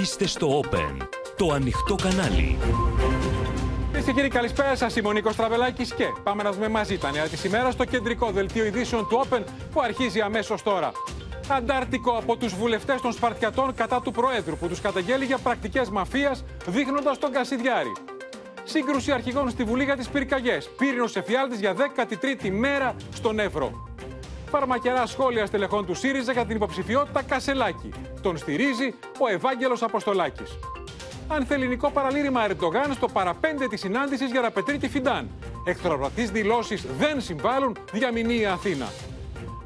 Είστε στο Open, το ανοιχτό κανάλι. Κυρίες και κύριοι, καλησπέρα σας. Είμαι ο Νίκος Τραβελάκης και πάμε να δούμε μαζί τα νέα της ημέρας στο κεντρικό δελτίο ειδήσεων του Open που αρχίζει αμέσως τώρα. Αντάρτικο από τους βουλευτές των Σπαρτιατών κατά του Προέδρου που τους καταγγέλει για πρακτικές μαφίας δείχνοντας τον Κασιδιάρη. Σύγκρουση αρχηγών στη Βουλή για τις πυρκαγιές. Πύρινος εφιάλτης για 13η μέρα στον Εύρο. Φαρμακερά σχόλια στελεχών του ΣΥΡΙΖΑ για την υποψηφιότητα Κασελάκη. Τον στηρίζει ο Ευάγγελος Αποστολάκης. Ανθεληνικό παραλήρημα Ερντογάν στο παραπέντε της συνάντησης για να πετρεί τη Φιντάν. Εχθροπρατεί δηλώσεις δεν συμβάλλουν, διαμηνεί η Αθήνα.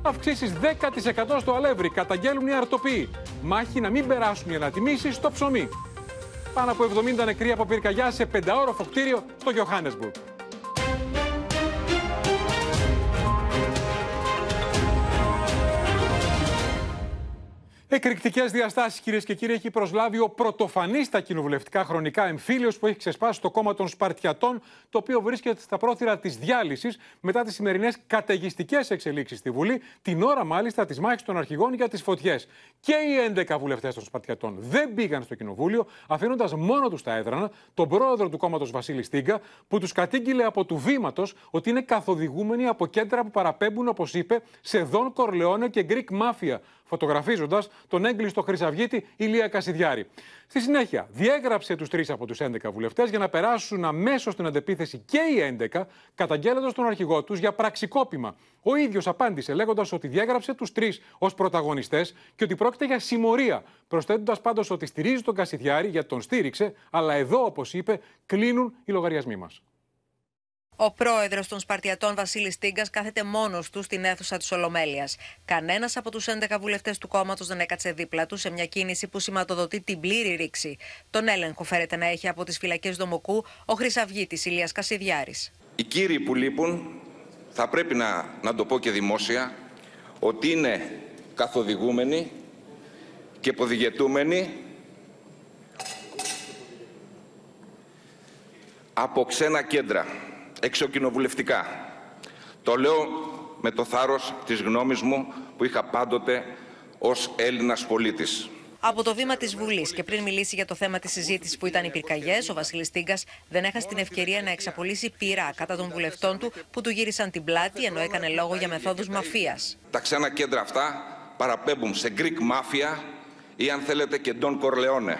Αυξήσεις 10% στο αλεύρι, καταγγέλνουν οι αρτοποί. Μάχη να μην περάσουν οι ανατιμήσεις στο ψωμί. Πάνω από 70 νεκροί από πυρκαγιά σε πενταόροφο κτίριο στο Johannesburg. Εκρηκτικές διαστάσεις, κυρίες και κύριοι, έχει προσλάβει ο πρωτοφανής στα κοινοβουλευτικά χρονικά εμφύλιος που έχει ξεσπάσει το κόμμα των Σπαρτιατών, το οποίο βρίσκεται στα πρόθυρα της διάλυσης μετά τις σημερινές καταιγιστικές εξελίξεις στη Βουλή, την ώρα μάλιστα της μάχης των αρχηγών για τις φωτιές. Και οι 11 βουλευτές των Σπαρτιατών δεν πήγαν στο κοινοβούλιο, αφήνοντας μόνο τους τα έδρανα τον πρόεδρο του κόμματος Βασίλη Στίγκα, που τους κατήγγειλε από του βήματος ότι είναι καθοδηγούμενοι από κέντρα που παραπέμπουν, όπως είπε, σε Δον Κορλεόνε και Greek Mafia, φωτογραφίζοντας τον έγκλειστο Χρυσαυγίτη Ηλία Κασιδιάρη. Στη συνέχεια, διέγραψε τους τρεις από τους 11 βουλευτές για να περάσουν αμέσως στην αντεπίθεση και οι 11, καταγγέλλοντας τον αρχηγό τους για πραξικόπημα. Ο ίδιος απάντησε λέγοντας ότι διέγραψε τους τρεις ως πρωταγωνιστές και ότι πρόκειται για συμμορία, προσθέτοντας πάντως ότι στηρίζει τον Κασιδιάρη γιατί τον στήριξε, αλλά εδώ, όπως είπε, κλείνουν οι λογαριασμοί μας. Ο πρόεδρος των Σπαρτιατών Βασίλης Τίγκα κάθεται μόνος του στην αίθουσα της Ολομέλειας. Κανένας από τους 11 βουλευτές του κόμματος δεν έκατσε δίπλα του σε μια κίνηση που σηματοδοτεί την πλήρη ρήξη. Τον έλεγχο φέρεται να έχει από τις φυλακές Δομοκού ο Χρυσαυγήτη Ηλίας Κασιδιάρης. Οι κύριοι που λείπουν, θα πρέπει να, να το πω και δημόσια, ότι είναι καθοδηγούμενοι και υποδηγετούμενοι από ξένα κέντρα εξοκοινοβουλευτικά. Το λέω με το θάρρος της γνώμης μου που είχα πάντοτε ως Έλληνας πολίτης. Από το βήμα της Βουλής και πριν μιλήσει για το θέμα της συζήτησης που ήταν οι πυρκαγιές, ο Βασίλης Τίγκας δεν έχασε την ευκαιρία να εξαπολύσει πειρά κατά των βουλευτών του που του γύρισαν την πλάτη ενώ έκανε λόγο για μεθόδους μαφίας. Τα ξένα κέντρα αυτά παραπέμπουν σε Greek Mafia ή αν θέλετε και Don Corleone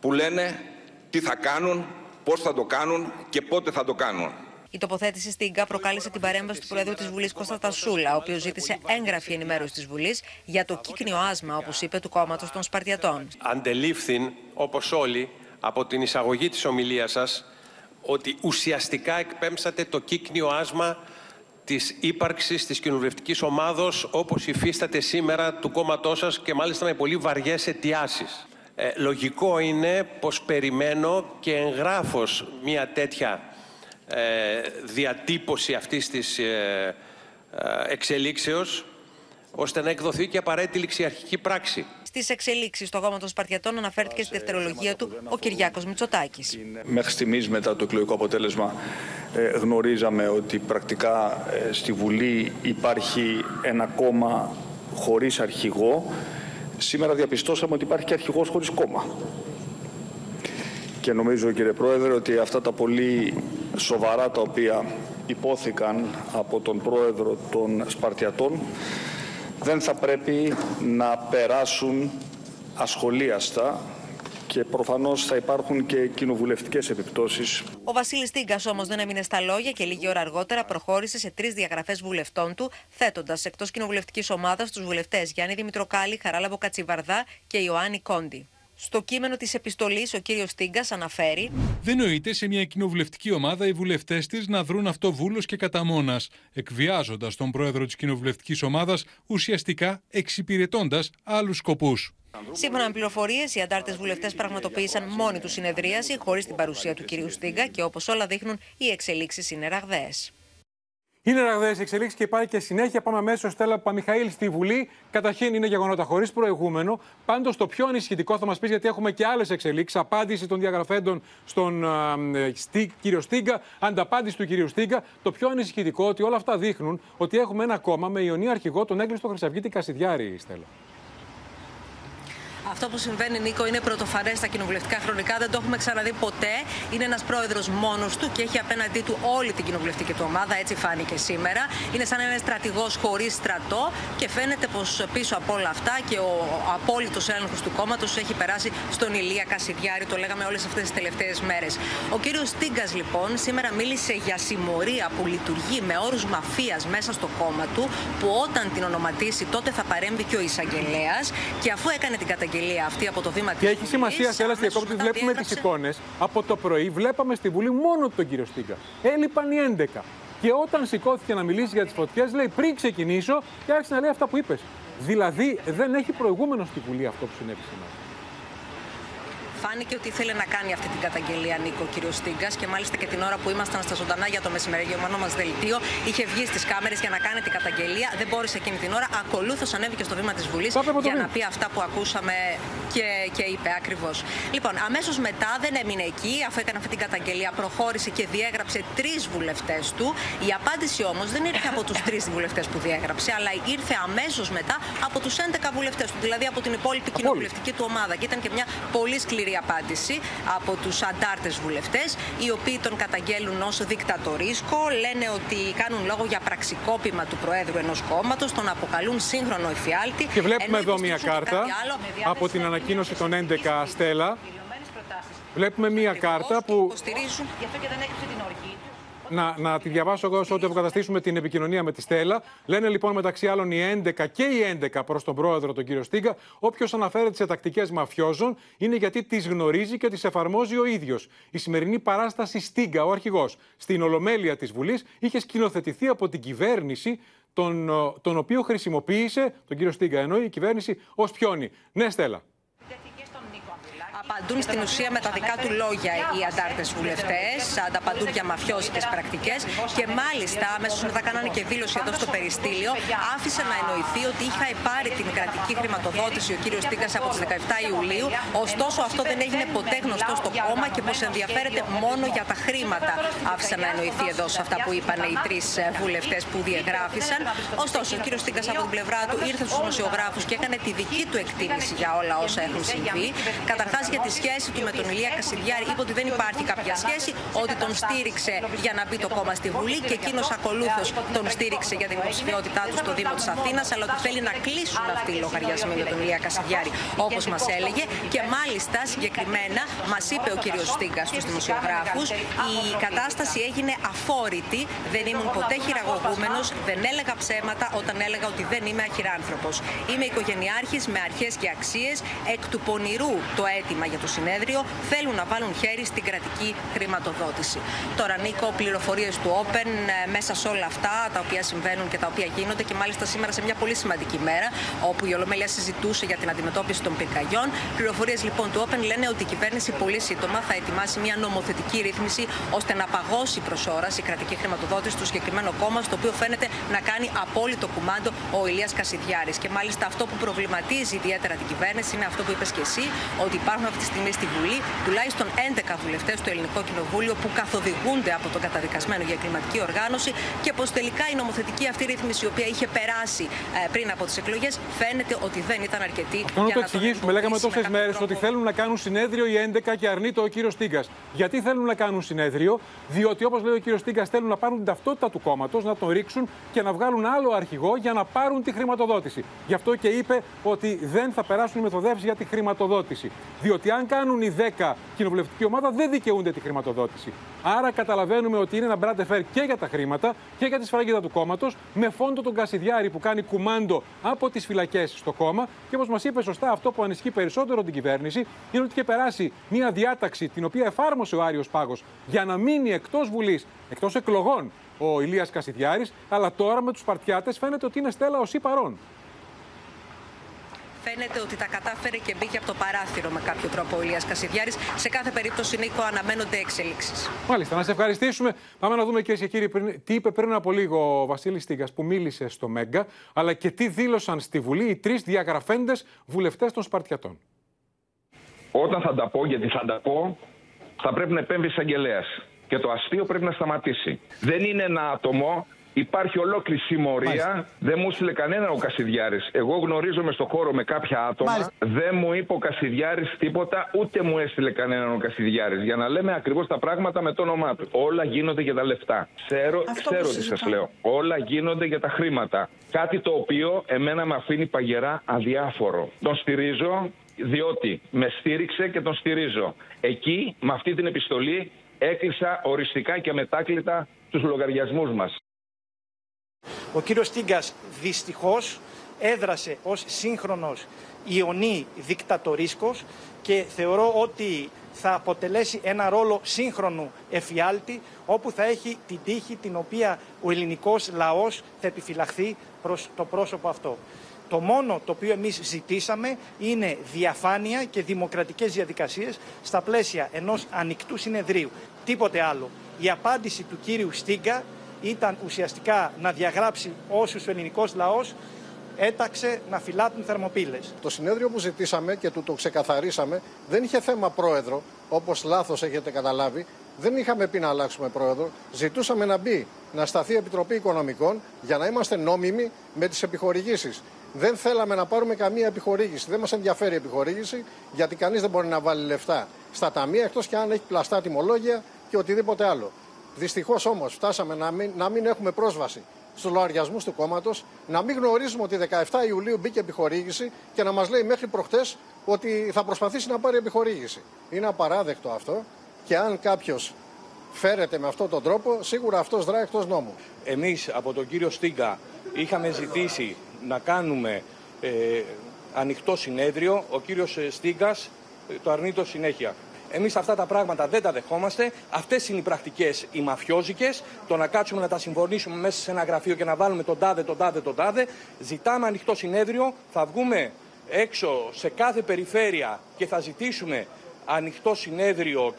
που λένε τι θα κάνουν πώς θα το κάνουν και πότε θα το κάνουν. Η τοποθέτηση στην ΚΑ προκάλεσε την παρέμβαση του Προέδρου της Βουλής Κώστα Τασούλα, ο οποίος ζήτησε έγγραφη ενημέρωση της Βουλής για το κύκνιο άσμα, όπως είπε, του κόμματος των Σπαρτιατών. Αντελήφθην, όπως όλοι, από την εισαγωγή της ομιλίας σας, ότι ουσιαστικά εκπέμψατε το κύκνιο άσμα της ύπαρξης της κοινοβουλευτικής ομάδος όπως υφίσταται σήμερα του κόμματός σας και μάλιστα με πολύ βαριές αιτιάσεις. Ε, λογικό είναι πως περιμένω και εγγράφως μια τέτοια ε, διατύπωση αυτής της ε, ε, εξελίξεως ώστε να εκδοθεί και απαραίτητη ληξιαρχική πράξη. Στις εξελίξεις στο κόμμα των Σπαρτιατών αναφέρθηκε στη δευτερολογία του ο Κυριάκος Μητσοτάκης. Μέχρι στιγμής, μετά το εκλογικό αποτέλεσμα, γνωρίζαμε ότι πρακτικά στη Βουλή υπάρχει ένα κόμμα χωρίς αρχηγό Σήμερα διαπιστώσαμε ότι υπάρχει και αρχηγός χωρίς κόμμα. Και νομίζω κύριε Πρόεδρε ότι αυτά τα πολύ σοβαρά τα οποία υπόθηκαν από τον Πρόεδρο των Σπαρτιατών δεν θα πρέπει να περάσουν ασχολίαστα και προφανώς θα υπάρχουν και κοινοβουλευτικές επιπτώσεις. Ο Βασίλης Τίγκα όμως δεν έμεινε στα λόγια και λίγη ώρα αργότερα προχώρησε σε τρεις διαγραφές βουλευτών του, θέτοντας εκτός κοινοβουλευτικής ομάδας τους βουλευτές Γιάννη Δημητροκάλη, Χαράλαμπο Κατσιβαρδά και Ιωάννη Κόντι. Στο κείμενο της επιστολής, ο κύριος Τίγκα αναφέρει: Δεν νοείται σε μια κοινοβουλευτική ομάδα οι βουλευτές της να δρουν αυτό βούλο και κατά μόνα, εκβιάζοντας τον πρόεδρο της κοινοβουλευτικής ομάδας, ουσιαστικά εξυπηρετώντας άλλους σκοπούς. Σύμφωνα με πληροφορίες, οι αντάρτες βουλευτές πραγματοποίησαν μόνοι τους συνεδρίαση χωρίς την παρουσία του κυρίου Στίγκα και όπως όλα δείχνουν, οι εξελίξεις είναι ραγδαίες. Είναι ραγδαίες εξελίξεις και υπάρχει και συνέχεια. Πάμε αμέσως, Στέλλα Παμιχαήλ, στη Βουλή. Καταρχήν είναι γεγονότα χωρίς προηγούμενο. Πάντως το πιο ανησυχητικό θα μας πεις, γιατί έχουμε και άλλες εξελίξεις. Απάντηση των διαγραφέντων στον ε, Στί, κύριο Στίγκα, ανταπάντηση του κυρίου Στίγκα. Το πιο ανησυχητικό ότι όλα αυτά δείχνουν ότι έχουμε ένα κόμμα με ιονή αρχηγό τον έγκλειστο Χρυσαυγίτη Κασιδιάρη, Στέλλα. Αυτό που συμβαίνει, Νίκο, είναι πρωτοφανές στα κοινοβουλευτικά χρονικά. Δεν το έχουμε ξαναδεί ποτέ. Είναι ένας πρόεδρος μόνος του και έχει απέναντί του όλη την κοινοβουλευτική του ομάδα. Έτσι φάνηκε σήμερα. Είναι σαν ένα στρατηγός χωρίς στρατό και φαίνεται πως πίσω από όλα αυτά και ο απόλυτος έλεγχος του κόμματος έχει περάσει στον Ηλία Κασιδιάρη. Το λέγαμε όλες αυτές τις τελευταίες μέρες. Ο κύριος Στίγκας, λοιπόν, σήμερα μίλησε για συμμορία που λειτουργεί με όρους μαφίας μέσα στο κόμμα του, που όταν την ονοματίσει τότε θα παρέμβει και ο εισαγγελέας. Και αφού έκανε την καταγγελία αυτή από το βήμα της Και έχει σημασία, σε ένα διακόπτη, βλέπουμε τις εικόνες. Από το πρωί βλέπαμε στη Βουλή μόνο τον κύριο Στίγκα. Έλειπαν οι 11. Και όταν σηκώθηκε να μιλήσει για τις φωτιές, λέει πριν ξεκινήσω και άρχισε να λέει αυτά που είπες. Δηλαδή δεν έχει προηγούμενο στη Βουλή αυτό που συνέβη σήμερα. Φάνηκε ότι ήθελε να κάνει αυτή την καταγγελία Νίκο, ο κύριος Στίγκας και μάλιστα και την ώρα που ήμασταν στα ζωντανά για το μεσημεριανό μα δελτίο, είχε βγει στις κάμερες για να κάνει την καταγγελία. Δεν μπόρεσε εκείνη την ώρα. Ακολούθως ανέβηκε στο βήμα της Βουλής για να πει αυτά που ακούσαμε και, και είπε ακριβώς. Λοιπόν, αμέσως μετά δεν έμεινε εκεί, αφού έκανε αυτή την καταγγελία, προχώρησε και διέγραψε τρεις βουλευτές του. Η απάντηση όμως δεν ήρθε από τους τρεις βουλευτές που διέγραψε, αλλά ήρθε αμέσως μετά από τους 11 βουλευτές του, δηλαδή από την υπόλοιπη κοινοβουλευτική του ομάδα. Και ήταν και μια πολύ σκληρή απάντηση από τους αντάρτες βουλευτές, οι οποίοι τον καταγγέλουν ως δικτατορίσκο, λένε ότι κάνουν λόγο για πραξικόπημα του Προέδρου ενός κόμματος, τον αποκαλούν σύγχρονο εφιάλτη. Και βλέπουμε εδώ μια κάρτα από την ανακοίνωση των 11 Στέλλα. Βλέπουμε μια κάρτα που... Υποστηρίζουν, γι' αυτό και δεν έκρυψε την οργή να, να τη διαβάσω εγώ όσο αποκαταστήσουμε την επικοινωνία με τη Στέλλα. Λένε λοιπόν μεταξύ άλλων οι 11 και οι 11 προς τον πρόεδρο, τον κύριο Στίγκα. Όποιος αναφέρεται σε τακτικές μαφιόζων είναι γιατί τις γνωρίζει και τις εφαρμόζει ο ίδιος. Η σημερινή παράσταση Στίγκα, ο αρχηγός, στην Ολομέλεια της Βουλής, είχε σκηνοθετηθεί από την κυβέρνηση, τον, τον οποίο χρησιμοποίησε, τον κύριο Στίγκα εννοεί, η κυβέρνηση ως πιόνι. Ναι, Στέλλα απαντούν στην ουσία με τα δικά του λόγια οι αντάρτες βουλευτές, ανταπαντούν για μαφιόζικες πρακτικές και μάλιστα αμέσως μετά κάνανε και δήλωση εδώ στο περιστήλιο, άφησε να εννοηθεί ότι είχα πάρει την κρατική χρηματοδότηση ο κύριος Τίγκα από τις 17 Ιουλίου, ωστόσο αυτό δεν έγινε ποτέ γνωστό στο κόμμα και πως ενδιαφέρεται μόνο για τα χρήματα. Άφησε να εννοηθεί εδώ σε αυτά που είπαν οι τρεις βουλευτές που διαγράφησαν. Ωστόσο, ο κύριος Τίγκα από την πλευρά του ήρθε στους δημοσιογράφους και έκανε τη δική του εκτίμηση για όλα όσα έχουν συμβεί. Καταρχάς για τη σχέση του με τον Ηλία Κασιδιάρη είπε ότι δεν υπάρχει κάποια σχέση, ότι τον στήριξε για να μπει το κόμμα στη Βουλή και εκείνος ακολούθως τον στήριξε για την υποψηφιότητά του στο Δήμο της Αθήνας, αλλά ότι θέλει να κλείσουν αυτοί οι λογαριασμοί με τον Ηλία Κασιδιάρη, όπως μας έλεγε. Και μάλιστα συγκεκριμένα μας είπε ο κύριος Στίγκας στους δημοσιογράφους, η κατάσταση έγινε αφόρητη, δεν ήμουν ποτέ χειραγωγούμενος, δεν έλεγα ψέματα όταν έλεγα ότι δεν είμαι αχυράνθρωπος. Είμαι οικογενειάρχης με αρχές και αξίες, εκ του πονηρού το αίτημα για το συνέδριο θέλουν να βάλουν χέρι στην κρατική χρηματοδότηση. Τώρα, Νίκο, πληροφορίες του Open ε, μέσα σε όλα αυτά τα οποία συμβαίνουν και τα οποία γίνονται και μάλιστα σήμερα σε μια πολύ σημαντική μέρα όπου η Ολομέλεια συζητούσε για την αντιμετώπιση των πυρκαγιών. Πληροφορίες λοιπόν του Open λένε ότι η κυβέρνηση πολύ σύντομα θα ετοιμάσει μια νομοθετική ρύθμιση ώστε να παγώσει προς ώρας η κρατική χρηματοδότηση του συγκεκριμένου κόμμα, στο οποίο φαίνεται να κάνει απόλυτο κουμάντο ο Ηλίας Κασιδιάρης. Και μάλιστα αυτό που προβληματίζει ιδιαίτερα την κυβέρνηση είναι αυτό που είπες και εσύ, ότι υπάρχουν αυτή τη στιγμή στη Βουλή τουλάχιστον 11 βουλευτές του Ελληνικό Κοινοβούλιο που καθοδηγούνται από τον καταδικασμένο για κλιματική οργάνωση και πως τελικά η νομοθετική αυτή ρύθμιση, η οποία είχε περάσει ε, πριν από τις εκλογές, φαίνεται ότι δεν ήταν αρκετή. Αυτό να το εξηγήσουμε. Λέγαμε τόσες μέρες ότι θέλουν να κάνουν συνέδριο οι 11 και αρνείται ο κύριος Τίγκα. Γιατί θέλουν να κάνουν συνέδριο, διότι όπως λέει ο κύριος Τίγκα, θέλουν να πάρουν την ταυτότητα του κόμματος, να τον ρίξουν και να βγάλουν άλλο αρχηγό για να πάρουν τη χρηματοδότηση. Γι' αυτό και είπε ότι δεν θα περάσουν οι μεθοδεύσεις για τη χρηματοδότηση. Διότι αν κάνουν οι 10 κοινοβουλευτική ομάδα, δεν δικαιούνται τη χρηματοδότηση. Άρα καταλαβαίνουμε ότι είναι ένα μπράντε φέρ και για τα χρήματα και για τη σφραγίδα του κόμματος, με φόντο τον Κασιδιάρη που κάνει κουμάντο από τις φυλακές στο κόμμα. Και όπως μας είπε σωστά, αυτό που ανισχύει περισσότερο την κυβέρνηση είναι ότι είχε περάσει μια διάταξη την οποία εφάρμοσε ο Άριος Πάγος για να μείνει εκτός Βουλής, εκτός εκλογών ο Ηλίας Κασιδιάρης, αλλά τώρα με τους Σπαρτιάτες φαίνεται ότι είναι στέλα ως ή παρόν φαίνεται ότι τα κατάφερε και μπήκε από το παράθυρο με κάποιο τρόπο ο Ηλίας Κασιδιάρης. Σε κάθε περίπτωση, Νίκο, αναμένονται εξελίξεις. Μάλιστα, να σε ευχαριστήσουμε. Πάμε να δούμε, κυρίες και κύριοι, πριν, τι είπε πριν από λίγο ο Βασίλης Στίγκας που μίλησε στο Μέγκα, αλλά και τι δήλωσαν στη Βουλή οι τρεις διαγραφέντες βουλευτές των Σπαρτιατών. Όταν θα τα πω, γιατί θα τα πω, θα πρέπει να επέμβει εισαγγελέας. Και το αστείο πρέπει να σταματήσει. Δεν είναι ένα άτομο Υπάρχει ολόκληρη συμμορία. Δεν μου έστειλε κανένα ο Κασιδιάρης. Εγώ γνωρίζομαι στο χώρο με κάποια άτομα. Μάλιστα. Δεν μου είπε ο Κασιδιάρης τίποτα, ούτε μου έστειλε κανέναν ο Κασιδιάρης. Για να λέμε ακριβώς τα πράγματα με το όνομά του. Όλα γίνονται για τα λεφτά. Ξέρω, Αυτό ξέρω που τι σας συζητάμε. λέω. Όλα γίνονται για τα χρήματα. Κάτι το οποίο εμένα με αφήνει παγερά αδιάφορο. Τον στηρίζω διότι με στήριξε και τον στηρίζω. Εκεί, με αυτή την επιστολή, έκλεισα οριστικά και αμετάκλητα τους λογαριασμούς μας. Ο κύριος Στίγκας δυστυχώς έδρασε ως σύγχρονος ιονή δικτατορίσκος και θεωρώ ότι θα αποτελέσει ένα ρόλο σύγχρονου εφιάλτη όπου θα έχει την τύχη την οποία ο ελληνικός λαός θα επιφυλαχθεί προς το πρόσωπο αυτό. Το μόνο το οποίο εμείς ζητήσαμε είναι διαφάνεια και δημοκρατικές διαδικασίες στα πλαίσια ενός ανοιχτού συνεδρίου. Τίποτε άλλο. Η απάντηση του κύριου Στίγκα ήταν ουσιαστικά να διαγράψει όσους ο ελληνικός λαός έταξε να φυλάτουν θερμοπύλες. Το συνέδριο που ζητήσαμε και του το ξεκαθαρίσαμε δεν είχε θέμα πρόεδρο, όπως λάθος έχετε καταλάβει. Δεν είχαμε πει να αλλάξουμε πρόεδρο. Ζητούσαμε να μπει, να σταθεί η Επιτροπή Οικονομικών για να είμαστε νόμιμοι με τις επιχορηγήσεις. Δεν θέλαμε να πάρουμε καμία επιχορήγηση. Δεν μας ενδιαφέρει η επιχορήγηση, γιατί κανείς δεν μπορεί να βάλει λεφτά στα ταμεία εκτός και αν έχει πλαστά τιμολόγια και οτιδήποτε άλλο. Δυστυχώς όμως φτάσαμε να μην, να μην έχουμε πρόσβαση στους λογαριασμούς του κόμματος, να μην γνωρίζουμε ότι 17 Ιουλίου μπήκε επιχορήγηση και να μας λέει μέχρι προχτές ότι θα προσπαθήσει να πάρει επιχορήγηση. Είναι απαράδεκτο αυτό και αν κάποιος φέρεται με αυτόν τον τρόπο, σίγουρα αυτός δράει εκτός νόμου. Εμείς από τον κύριο Στίγκα είχαμε ζητήσει να κάνουμε ε, ανοιχτό συνέδριο. Ο κύριος ε, Στίγκας ε, το αρνείτο συνέχεια. Εμείς αυτά τα πράγματα δεν τα δεχόμαστε. Αυτές είναι οι πρακτικές οι μαφιόζικες. Το να κάτσουμε να τα συμφωνήσουμε μέσα σε ένα γραφείο και να βάλουμε τον τάδε, τον τάδε, τον τάδε. Ζητάμε ανοιχτό συνέδριο. Θα βγούμε έξω σε κάθε περιφέρεια και θα ζητήσουμε ανοιχτό συνέδριο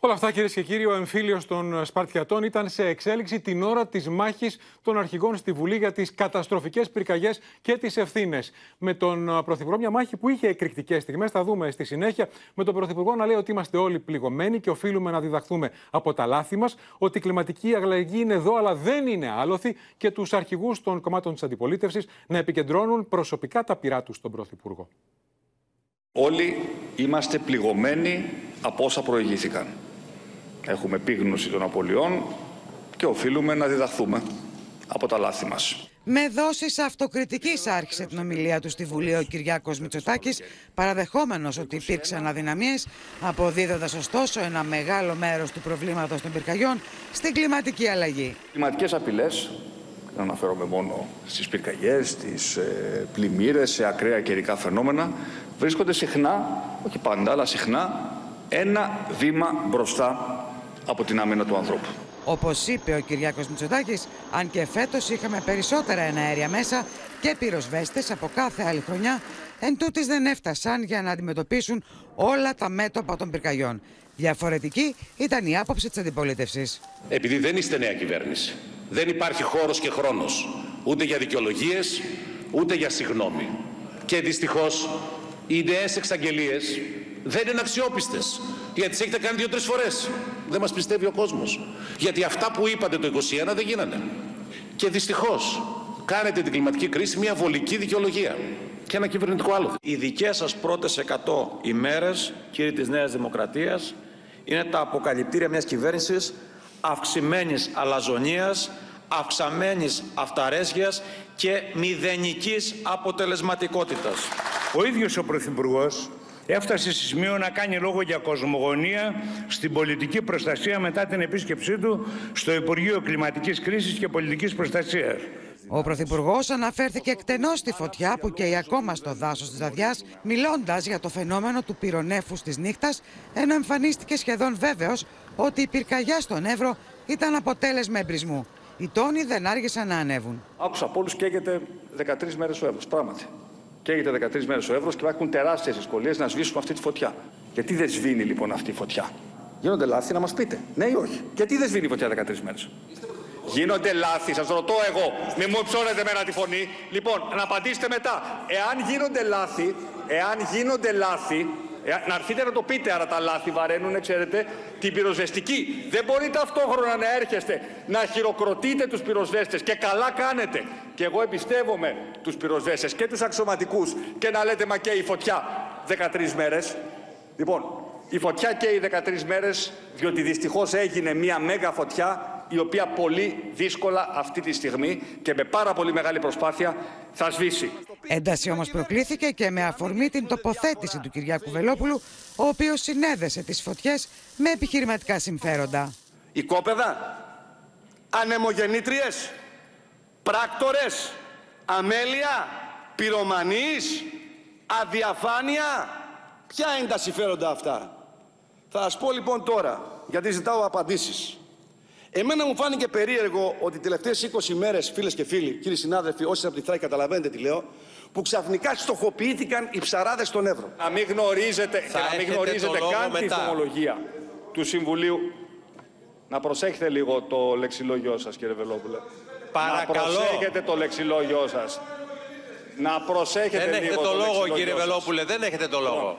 Όλα αυτά, κυρίες και κύριοι, ο εμφύλιος των Σπαρτιατών ήταν σε εξέλιξη την ώρα της μάχης των αρχηγών στη Βουλή για τις καταστροφικές πυρκαγιές και τις ευθύνες. Με τον Πρωθυπουργό, μια μάχη που είχε εκρηκτικές στιγμές. Θα δούμε στη συνέχεια. Με τον Πρωθυπουργό να λέει ότι είμαστε όλοι πληγωμένοι και οφείλουμε να διδαχθούμε από τα λάθη μας. Ότι η κλιματική αλλαγή είναι εδώ, αλλά δεν είναι άλοθη. Και τους αρχηγούς των κομμάτων της αντιπολίτευσης να επικεντρώνουν προσωπικά τα πειρά τους στον Πρωθυπουργό. Όλοι είμαστε πληγωμένοι από όσα προηγήθηκαν. Έχουμε επίγνωση των απολειών και οφείλουμε να διδαχθούμε από τα λάθη μας. Με δόσεις αυτοκριτικής άρχισε την ομιλία του στη Βουλή ο Κυριάκος Μητσοτάκης, παραδεχόμενος ότι υπήρξαν αδυναμίες, αποδίδοντας ωστόσο ένα μεγάλο μέρος του προβλήματος των πυρκαγιών στην κλιματική αλλαγή. Κλιματικές απειλές, δεν αναφέρομαι μόνο στις πυρκαγιές, στις ε, πλημμύρες, σε ακραία καιρικά φαινόμενα, βρίσκονται συχνά, όχι πάντα, αλλά συχνά, ένα βήμα μπροστά από την άμυνα του ανθρώπου. Όπως είπε ο Κυριάκος Μητσοτάκης, αν και φέτος είχαμε περισσότερα εναέρια μέσα και πυροσβέστες από κάθε άλλη χρονιά, εν τούτης δεν έφτασαν για να αντιμετωπίσουν όλα τα μέτωπα των πυρκαγιών. Διαφορετική ήταν η άποψη της αντιπολίτευσης. Επειδή δεν είστε νέα κυβέρνηση, δεν υπάρχει χώρος και χρόνος ούτε για δικαιολογίες, ούτε για συγνώμη. Και δυστυχώς οι νέες εξαγγελίες δεν είναι αξιόπιστες. Γιατί τις έχετε κάνει δύο-τρεις φορές. Δεν μας πιστεύει ο κόσμος. Γιατί αυτά που είπατε το 2021 δεν γίνανε. Και δυστυχώς κάνετε την κλιματική κρίση μια βολική δικαιολογία. Και ένα κυβερνητικό άλλο. Οι δικές σας πρώτες 100 ημέρες, κύριοι της Νέας Δημοκρατίας, είναι τα αποκαλυπτήρια μιας κυβέρνησης αυξημένης αλαζονίας, αυξαμένης αυταρέσκειας και μηδενικής αποτελεσματικότητας. Ο ίδιος ο Πρωθυπουργός έφτασε σε σημείο να κάνει λόγο για κοσμογονία στην πολιτική προστασία μετά την επίσκεψή του στο Υπουργείο Κλιματικής Κρίσης και Πολιτικής Προστασίας. Ο Πρωθυπουργός αναφέρθηκε εκτενώς στη φωτιά που καίει ακόμα στο δάσος της Δαδιά, μιλώντας για το φαινόμενο του πυρονέφους της νύχτας, ενώ εμφανίστηκε σχεδόν βέβαιος ότι η πυρκαγιά στον Εύρο ήταν αποτέλεσμα εμπρισμού. Οι τόνοι δεν άργησαν να ανέβουν. Άκουσα από όλους καίγεται 13 μέρες ο Εύρος. Πράγματι. Καίγεται 13 μέρες ο Εύρο και υπάρχουν τεράστιες δυσκολίες να σβήσουμε αυτή τη φωτιά. Γιατί δεν σβήνει λοιπόν αυτή η φωτιά; Γίνονται λάθη να μας πείτε. Ναι ή όχι; Γιατί δεν σβήνει η φωτιά 13 μέρες; Γίνονται λάθη, σας ρωτώ εγώ. Μην μου ψώνετε μένα τη φωνή. Λοιπόν, να απαντήσετε μετά. Εάν γίνονται λάθη, εάν γίνονται λάθη, Ε, να έρθετε να το πείτε, άρα τα λάθη βαραίνουν, ξέρετε, την πυροσβεστική. Δεν μπορείτε ταυτόχρονα να έρχεστε να χειροκροτείτε τους πυροσβέστες και καλά κάνετε. Και εγώ εμπιστεύομαι τους πυροσβέστες και τους αξιωματικούς και να λέτε μα και η φωτιά 13 μέρες. Λοιπόν, η φωτιά και οι 13 μέρες, διότι δυστυχώς έγινε μια μέγα φωτιά η οποία πολύ δύσκολα αυτή τη στιγμή και με πάρα πολύ μεγάλη προσπάθεια θα σβήσει. Ένταση όμως προκλήθηκε και με αφορμή την τοποθέτηση του Κυριάκου Βελόπουλου, ο οποίος συνέδεσε τις φωτιές με επιχειρηματικά συμφέροντα. Οικόπεδα, ανεμογεννήτριες, πράκτορες, αμέλεια, πυρομανείς, αδιαφάνεια. Ποια είναι τα συμφέροντα αυτά; Θα σας πω λοιπόν τώρα, γιατί ζητάω απαντήσεις. Εμένα μου φάνηκε περίεργο ότι οι τελευταίες 20 μέρες, φίλες και φίλοι, κύριοι συνάδελφοι, όσοι από τη Θράκη καταλαβαίνετε τι λέω, που ξαφνικά στοχοποιήθηκαν οι ψαράδες στον Εύρο. Να μην γνωρίζετε, και να μην γνωρίζετε καν τη θυμολογία του Συμβουλίου. Να προσέχετε λίγο το λεξιλόγιο σας, κύριε Βελόπουλε. Παρακαλώ. Να προσέχετε το λεξιλόγιο σας. Να προσέχετε Δεν λίγο έχετε το λόγο, λεξιλόγιο κύριε σας. Βελόπουλε, δεν έχετε το λόγο.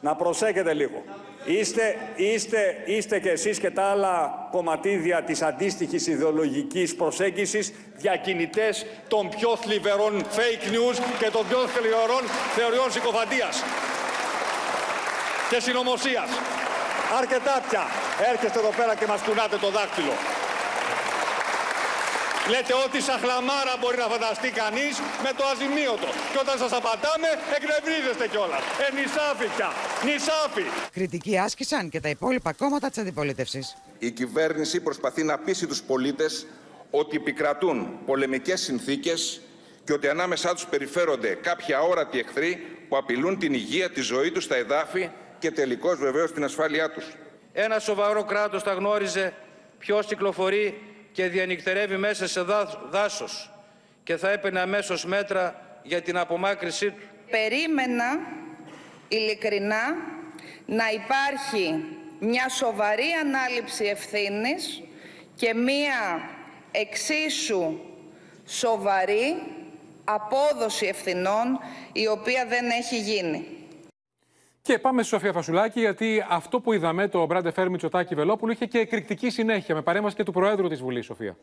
Να προσέχετε λίγο. Είστε, είστε, είστε και εσείς και τα άλλα κομματίδια της αντίστοιχης ιδεολογικής προσέγγισης διακινητές των πιο θλιβερών fake news και των πιο θλιβερών θεωριών συκοφαντίας και συνωμοσίας. Αρκετά πια. Έρχεστε εδώ πέρα και μας κουνάτε το δάχτυλο. Λέτε ό,τι σαχλαμάρα μπορεί να φανταστεί κανείς με το αζημίωτο. Και όταν σας απαντάμε, εκνευρίζεστε κιόλας. Ε, νησάφι πια. Νησάφι. Κριτική άσκησαν και τα υπόλοιπα κόμματα της αντιπολίτευσης. Η κυβέρνηση προσπαθεί να πείσει τους πολίτες ότι επικρατούν πολεμικές συνθήκες και ότι ανάμεσά τους περιφέρονται κάποιοι αόρατοι εχθροί που απειλούν την υγεία, τη ζωή τους στα εδάφη και τελικώς βεβαίως την ασφάλειά τους. Ένα σοβαρό κράτος θα γνώριζε ποιος κυκλοφορεί και διανυκτερεύει μέσα σε δά- δάσος και θα έπαιρνε αμέσως μέτρα για την απομάκρυσή του. Περίμενα ειλικρινά να υπάρχει μια σοβαρή ανάληψη ευθύνης και μια εξίσου σοβαρή απόδοση ευθυνών η οποία δεν έχει γίνει. Και πάμε στη Σοφία Φασουλάκη, γιατί αυτό που είδαμε το Μπράντε Φέρ Μητσοτάκη Βελόπουλου είχε και εκρηκτική συνέχεια με παρέμβαση και του Προέδρου της Βουλής, Σοφία.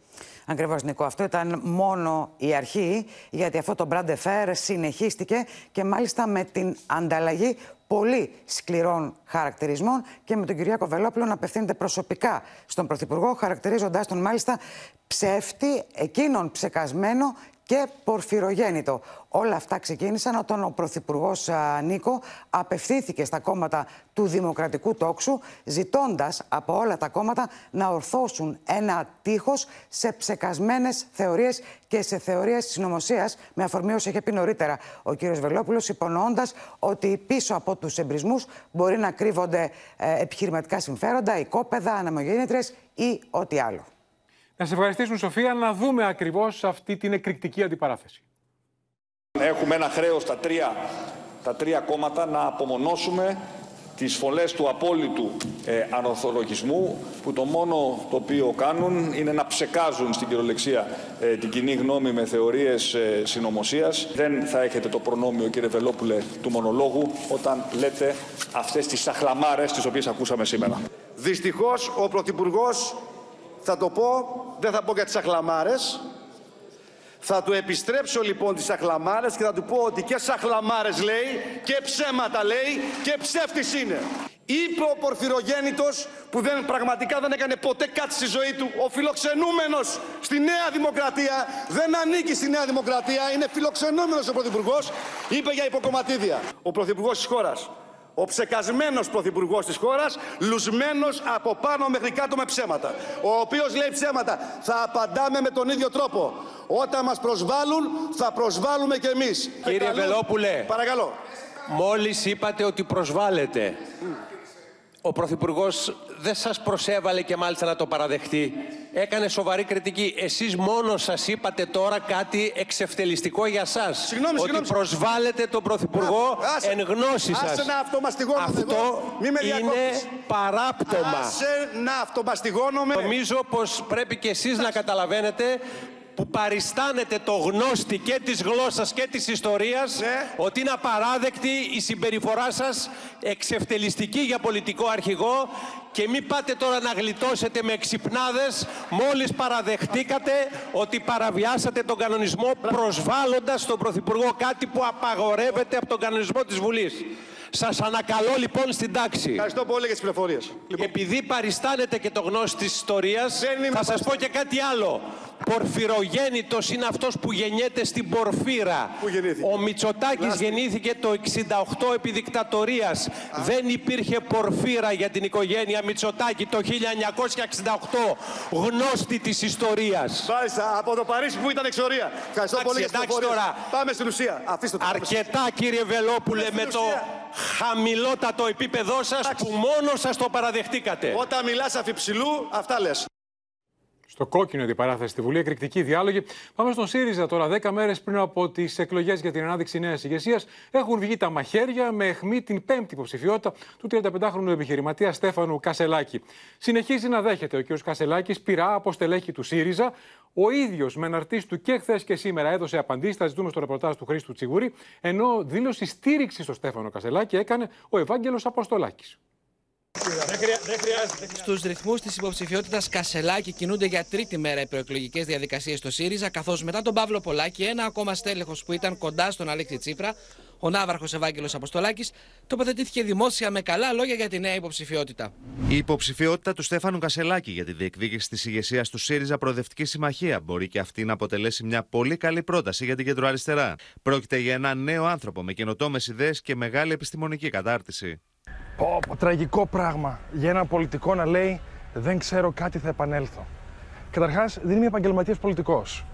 Ακριβώς, Νικό. Αυτό ήταν μόνο η αρχή, γιατί αυτό το Brand Fair συνεχίστηκε και μάλιστα με την ανταλλαγή πολύ σκληρών χαρακτηρισμών και με τον Κυριάκο Βελόπουλο να απευθύνεται προσωπικά στον Πρωθυπουργό, χαρακτηρίζοντάς τον μάλιστα ψεύτη, εκείνον ψεκασμένο και πορφυρογέννητο. Όλα αυτά ξεκίνησαν όταν ο Πρωθυπουργός Νίκο απευθύνθηκε στα κόμματα του Δημοκρατικού Τόξου, ζητώντας από όλα τα κόμματα να ορθώσουν ένα τείχος σε ψεκασμένες θεωρίες και σε θεωρίες συνωμοσία, με αφορμή όσο είχε πει νωρίτερα ο κ. Βελόπουλος, υπονοώντας ότι πίσω από τους εμπρισμούς μπορεί να κρύβονται ε, επιχειρηματικά συμφέροντα, οικόπεδα, αναμογέννητρε ή ό,τι άλλο. Να σε ευχαριστήσουμε, Σοφία, να δούμε ακριβώς αυτή την εκρηκτική αντιπαράθεση. Έχουμε ένα χρέος τα τρία, τα τρία κόμματα να απομονώσουμε τις φωλές του απόλυτου ε, ανορθολογισμού που το μόνο το οποίο κάνουν είναι να ψεκάζουν στην κυριολεξία ε, την κοινή γνώμη με θεωρίες ε, συνωμοσίας. Δεν θα έχετε το προνόμιο κύριε Βελόπουλε του μονολόγου όταν λέτε αυτές τις σαχλαμάρες τις οποίες ακούσαμε σήμερα. Δυστυχώς ο Πρωθυπουργός, θα το πω, δεν θα πω για τις αχλαμάρες, θα του επιστρέψω λοιπόν τις αχλαμάρες και θα του πω ότι και σαχλαμάρες λέει και ψέματα λέει και ψεύτης είναι. Είπε ο Πορφυρογέννητος που δεν, πραγματικά δεν έκανε ποτέ κάτι στη ζωή του, ο φιλοξενούμενος στη Νέα Δημοκρατία, δεν ανήκει στη Νέα Δημοκρατία, είναι φιλοξενούμενος ο Πρωθυπουργός, είπε για υποκομματίδια. Ο Πρωθυπουργός της χώρας ο ψεκασμένος πρωθυπουργός της χώρας, λουσμένος από πάνω μέχρι κάτω με ψέματα. Ο οποίος λέει ψέματα. Θα απαντάμε με τον ίδιο τρόπο. Όταν μας προσβάλλουν, θα προσβάλλουμε κι εμείς. Κύριε Καλούν- Βελόπουλε. Παρακαλώ. Μόλις είπατε ότι προσβάλλετε. Ο Πρωθυπουργός δεν σας προσέβαλε και μάλιστα να το παραδεχτεί. Έκανε σοβαρή κριτική. Εσείς μόνος σας είπατε τώρα κάτι εξευτελιστικό για σας. Συγγνώμη, ότι συγγνώμη. προσβάλλετε τον Πρωθυπουργό Άσε- εν γνώση σας. Άσε να αυτομαστιγώνομαι Αυτό εγώ. Μη με είναι διακόπτεις. παράπτωμα. Άσε να αυτομαστιγώνομαι. Νομίζω πως πρέπει και εσείς να καταλαβαίνετε που παριστάνετε το γνώστη και της γλώσσας και της ιστορίας ότι είναι απαράδεκτη η συμπεριφορά σας εξευτελιστική για πολιτικό αρχηγό. Και μην πάτε τώρα να γλιτώσετε με εξυπνάδες μόλις παραδεχτήκατε ότι παραβιάσατε τον κανονισμό προσβάλλοντας τον Πρωθυπουργό κάτι που απαγορεύεται από τον κανονισμό της Βουλής. Σας ανακαλώ λοιπόν στην τάξη. Ευχαριστώ πολύ για τις πληροφορίες. Επειδή παριστάνετε και το γνώση της ιστορίας, θα σας πω και κάτι άλλο. Πορφυρογέννητος είναι αυτός που γεννιέται στην Πορφύρα. Ο Μητσοτάκης γεννήθηκε το 68 επί δικτατορίας. Δεν υπήρχε Πορφύρα για την οικογένεια Μητσοτάκη το 1968. Γνώστη της ιστορίας. Μάλιστα, από το Παρίσι που ήταν εξορία. Ευχαριστώ Εντάξει, πολύ για τις εντάξει πληροφορίες. τώρα. Πάμε στην ουσία. Αφήστε το. Αρκετά κύριε Βελόπουλε με το χαμηλότατο επίπεδό σας που μόνο σας το παραδεχτήκατε. Όταν μιλάς αφιψηλού, αυτά λες. Στο κόκκινο αντιπαράθεση στη Βουλή, εκρηκτική διάλογη. Πάμε στον ΣΥΡΙΖΑ τώρα. Δέκα μέρες πριν από τις εκλογές για την ανάδειξη νέας ηγεσίας, έχουν βγει τα μαχαίρια με αιχμή την πέμπτη υποψηφιότητα του 35χρονου επιχειρηματίας Στέφανου Κασελάκη. Συνεχίζει να δέχεται ο κ. Κασελάκης πειρά από στελέχη του ΣΥΡΙΖΑ. Ο ίδιος με αναρτήσεις του και χθες και σήμερα έδωσε απαντήσεις. Τα ζητούμε στο ρεπορτάζ του Χρήστου Τσιγουρή. Ενώ δήλωση στήριξης στο Στέφανο Κασελάκη έκανε ο Ευάγγελος Αποστολάκης. Στους ρυθμούς της υποψηφιότητας Κασελάκη κινούνται για τρίτη μέρα οι προεκλογικές διαδικασίες στο ΣΥΡΙΖΑ, καθώς μετά τον Παύλο Πολάκη, ένα ακόμα στέλεχος που ήταν κοντά στον Αλέξη Τσίπρα, ο Ναύαρχος Ευάγγελος Αποστολάκης, τοποθετήθηκε δημόσια με καλά λόγια για τη νέα υποψηφιότητα. Η υποψηφιότητα του Στέφανου Κασελάκη για τη διεκδίκηση της ηγεσίας του ΣΥΡΙΖΑ Προοδευτική Συμμαχία μπορεί και αυτή να αποτελέσει μια πολύ καλή πρόταση για την κεντροαριστερά. Πρόκειται για ένα νέο άνθρωπο με καινοτόμες ιδέες και μεγάλη επιστημονική κατάρτιση. Πω, πω, τραγικό πράγμα για έναν πολιτικό να λέει Δεν ξέρω κάτι, θα επανέλθω. Καταρχάς, δεν είμαι επαγγελματίας πολιτικός.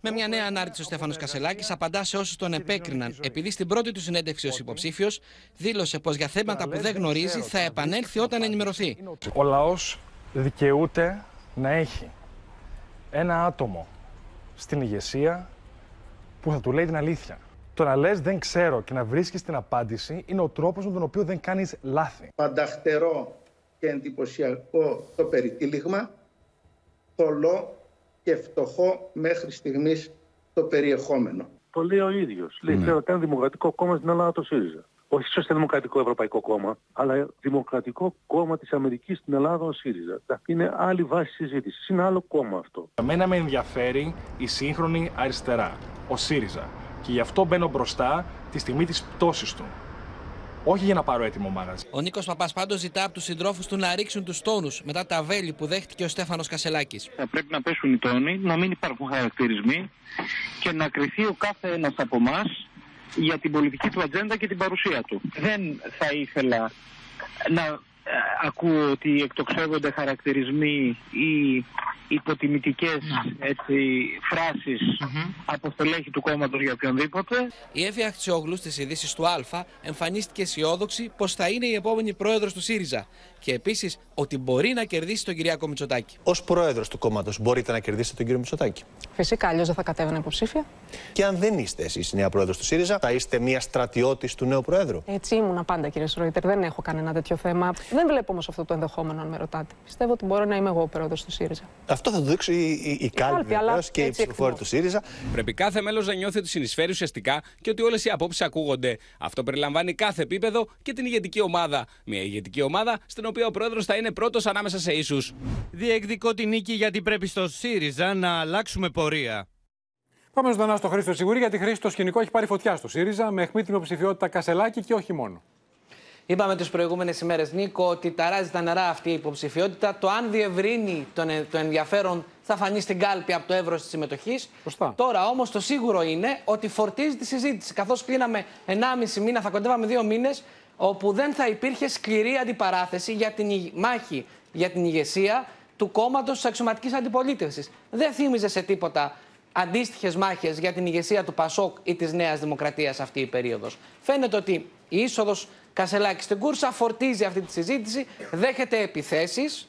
Με μια νέα ανάρτηση, ο Στέφανος Κασελάκης απαντά σε όσους τον επέκριναν, επειδή στην πρώτη του συνέντευξη ως υποψήφιος δήλωσε πως για θέματα που δεν γνωρίζει θα επανέλθει όταν ενημερωθεί. Ο λαός δικαιούται να έχει ένα άτομο στην ηγεσία που θα του λέει την αλήθεια. Το να λες δεν ξέρω και να βρίσκεις την απάντηση είναι ο τρόπος με τον οποίο δεν κάνεις λάθη. Πανταχτερό και εντυπωσιακό το περιτύλιγμα, θολό και φτωχό μέχρι στιγμής το περιεχόμενο. Το λέει ο ίδιος. Λέει: Ναι. Θέλω ένα δημοκρατικό κόμμα στην Ελλάδα το ΣΥΡΙΖΑ. Όχι σοσιαλδημοκρατικό ευρωπαϊκό κόμμα, αλλά δημοκρατικό κόμμα της Αμερικής στην Ελλάδα ο ΣΥΡΙΖΑ. Εντάξει, Είναι άλλη βάση συζήτησης. Είναι άλλο κόμμα αυτό. Εμένα με ενδιαφέρει η σύγχρονη αριστερά, ο ΣΥΡΙΖΑ. Και γι' αυτό μπαίνω μπροστά τη στιγμή της πτώσης του. Όχι για να πάρω έτοιμο μάγαζι. Ο Νίκος Παπάς πάντως ζητά από τους συντρόφους του να ρίξουν τους τόνους μετά τα βέλη που δέχτηκε ο Στέφανος Κασελάκης. Θα πρέπει να πέσουν οι τόνοι, να μην υπάρχουν χαρακτηρισμοί και να κριθεί ο κάθε ένας από εμάς για την πολιτική του ατζέντα και την παρουσία του. Δεν θα ήθελα να ε, ακούω ότι εκτοξεύονται χαρακτηρισμοί ή υποτιμητικές έτσι, φράσεις από στελέχη του κόμματος για οποιονδήποτε. Η Εύη Αχτσιόγλου στις ειδήσεις του Α εμφανίστηκε αισιόδοξη πως θα είναι η επόμενη πρόεδρος του ΣΥΡΙΖΑ και επίσης ότι μπορεί να κερδίσει τον Κυριάκο Μητσοτάκη. Ω πρόεδρος του κόμματος, μπορείτε να κερδίσετε τον κύριο Μητσοτάκη. Φυσικά, αλλιώς δεν θα κατέβαινα υποψήφια. Και αν δεν είστε εσείς η νέα πρόεδρος του ΣΥΡΙΖΑ, θα είστε μια στρατιώτης του νέου πρόεδρου. Έτσι ήμουνα πάντα, κύριε Σρόιτερ. Δεν έχω κανένα τέτοιο θέμα. Δεν βλέπω όμως αυτό το ενδεχόμενο, αν με ρωτάτε. Πιστεύω ότι μπορώ να είμαι εγώ ο πρόεδρος του ΣΥΡΙΖΑ. Αυτό θα το δείξει η, η, η κάλπη κάλπη, αλλά βεβαίως και οι έτσι ψηφοφόροι εκτιμώ. του ΣΥΡΙΖΑ. Πρέπει κάθε μέλος να νιώθει ότι συνεισφέρει ουσιαστικά και ότι όλες οι απόψεις ακούγονται. Αυτό περιλαμβάνει κάθε επίπεδο και την ηγετική ομάδα. Μια ηγετική ομάδα στην οποία ο πρόεδρος θα είναι πρώτος ανάμεσα σε ίσους. Διεκδικώ τη νίκη γιατί πρέπει στο ΣΥΡΙΖΑ να αλλάξουμε πορεία. Πάμε ζωντανά στο Χρήστο Σιγουρή, γιατί Χρήστο το σκηνικό έχει πάρει φωτιά στο ΣΥΡΙΖΑ με αιχμή την υποψηφιότητα Κασελάκη και όχι μόνο. Είπαμε τις προηγούμενες ημέρες, Νίκο, ότι ταράζει τα νερά αυτή η υποψηφιότητα. Το αν διευρύνει τον, ε- το ενδιαφέρον θα φανεί στην κάλπη από το εύρος της συμμετοχής. Τώρα όμως το σίγουρο είναι ότι φορτίζει τη συζήτηση. Καθώς κλείναμε 1,5 μήνα, θα κοντεύαμε δύο μήνες, όπου δεν θα υπήρχε σκληρή αντιπαράθεση για την ηγ- μάχη για την ηγεσία του κόμματος της αξιωματικής αντιπολίτευσης. Δεν θύμιζε σε τίποτα αντίστοιχες μάχες για την ηγεσία του Πασόκ ή της Νέας Δημοκρατίας αυτή η περίοδος. Φαίνεται ότι η είσοδος Κασελάκης στην Κούρσα φορτίζει αυτή τη συζήτηση, δέχεται επιθέσεις,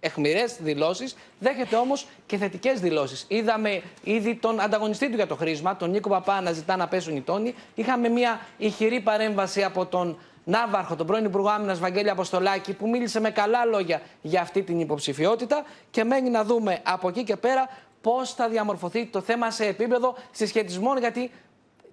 εχμηρές δηλώσεις, δέχεται όμως και θετικές δηλώσεις. Είδαμε ήδη τον ανταγωνιστή του για το χρήσμα, τον Νίκο Παπά, να ζητά να πέσουν οι τόνοι. Είχαμε μια ηχηρή παρέμβαση από τον Ναύαρχο, τον πρώην Υπουργό Άμυνας Βαγγέλη Αποστολάκη, που μίλησε με καλά λόγια για αυτή την υποψηφιότητα. Και μένει να δούμε από εκεί και πέρα πώς θα διαμορφωθεί το θέμα σε επίπεδο συσχετισμών, γιατί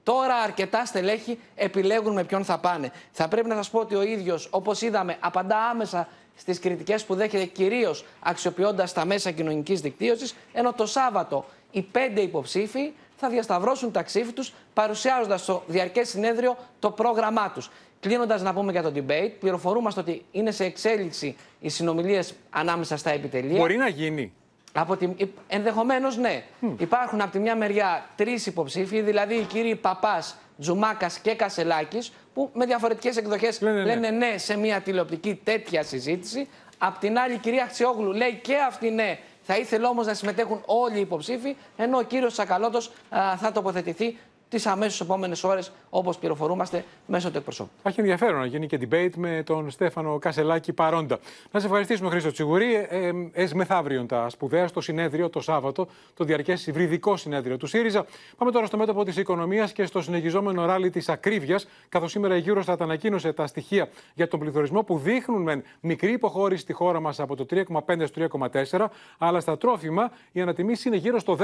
Τώρα αρκετά στελέχη επιλέγουν με ποιον θα πάνε. Θα πρέπει να σας πω ότι ο ίδιος, όπως είδαμε, απαντά άμεσα στις κριτικές που δέχεται κυρίως αξιοποιώντας τα μέσα κοινωνικής δικτύωσης, ενώ το Σάββατο οι πέντε υποψήφοι θα διασταυρώσουν τα ξύφη τους, παρουσιάζοντας στο διαρκές συνέδριο το πρόγραμμά τους. Κλείνοντας, να πούμε για το debate, πληροφορούμαστε ότι είναι σε εξέλιξη οι συνομιλίες ανάμεσα στα επιτελεία. Μπορεί να γίνει. Από τη... Ενδεχομένως ναι. Υπάρχουν από τη μια μεριά τρεις υποψήφοι, δηλαδή οι κύριοι Παπάς, Τζουμάκας και Κασελάκης, που με διαφορετικές εκδοχές λένε, λένε ναι. ναι σε μια τηλεοπτική τέτοια συζήτηση. Απ' την άλλη, η κυρία Αξιόγλου λέει και αυτή ναι. Θα ήθελε όμως να συμμετέχουν όλοι οι υποψήφοι, ενώ ο κύριος Σακαλώτος θα τοποθετηθεί τις αμέσως επόμενες ώρες, όπως πληροφορούμαστε μέσω του εκπροσώπου. Θα έχει ενδιαφέρον να γίνει και debate με τον Στέφανο Κασελάκη παρόντα. Να σε ευχαριστήσουμε, Χρήστο Τσιγουρή. Ε, ες, μεθαύριον τα σπουδαία στο συνέδριο το Σάββατο, το διαρκές υβριδικό συνέδριο του ΣΥΡΙΖΑ. Πάμε τώρα στο μέτωπο της οικονομίας και στο συνεχιζόμενο ράλι της ακρίβειας, καθώς σήμερα η Eurostat ανακοίνωσε τα στοιχεία για τον πληθωρισμό που δείχνουν με μικρή υποχώρηση στη χώρα μας από το 3,5 στο 3,4, αλλά στα τρόφιμα η ανατιμήση είναι γύρω στο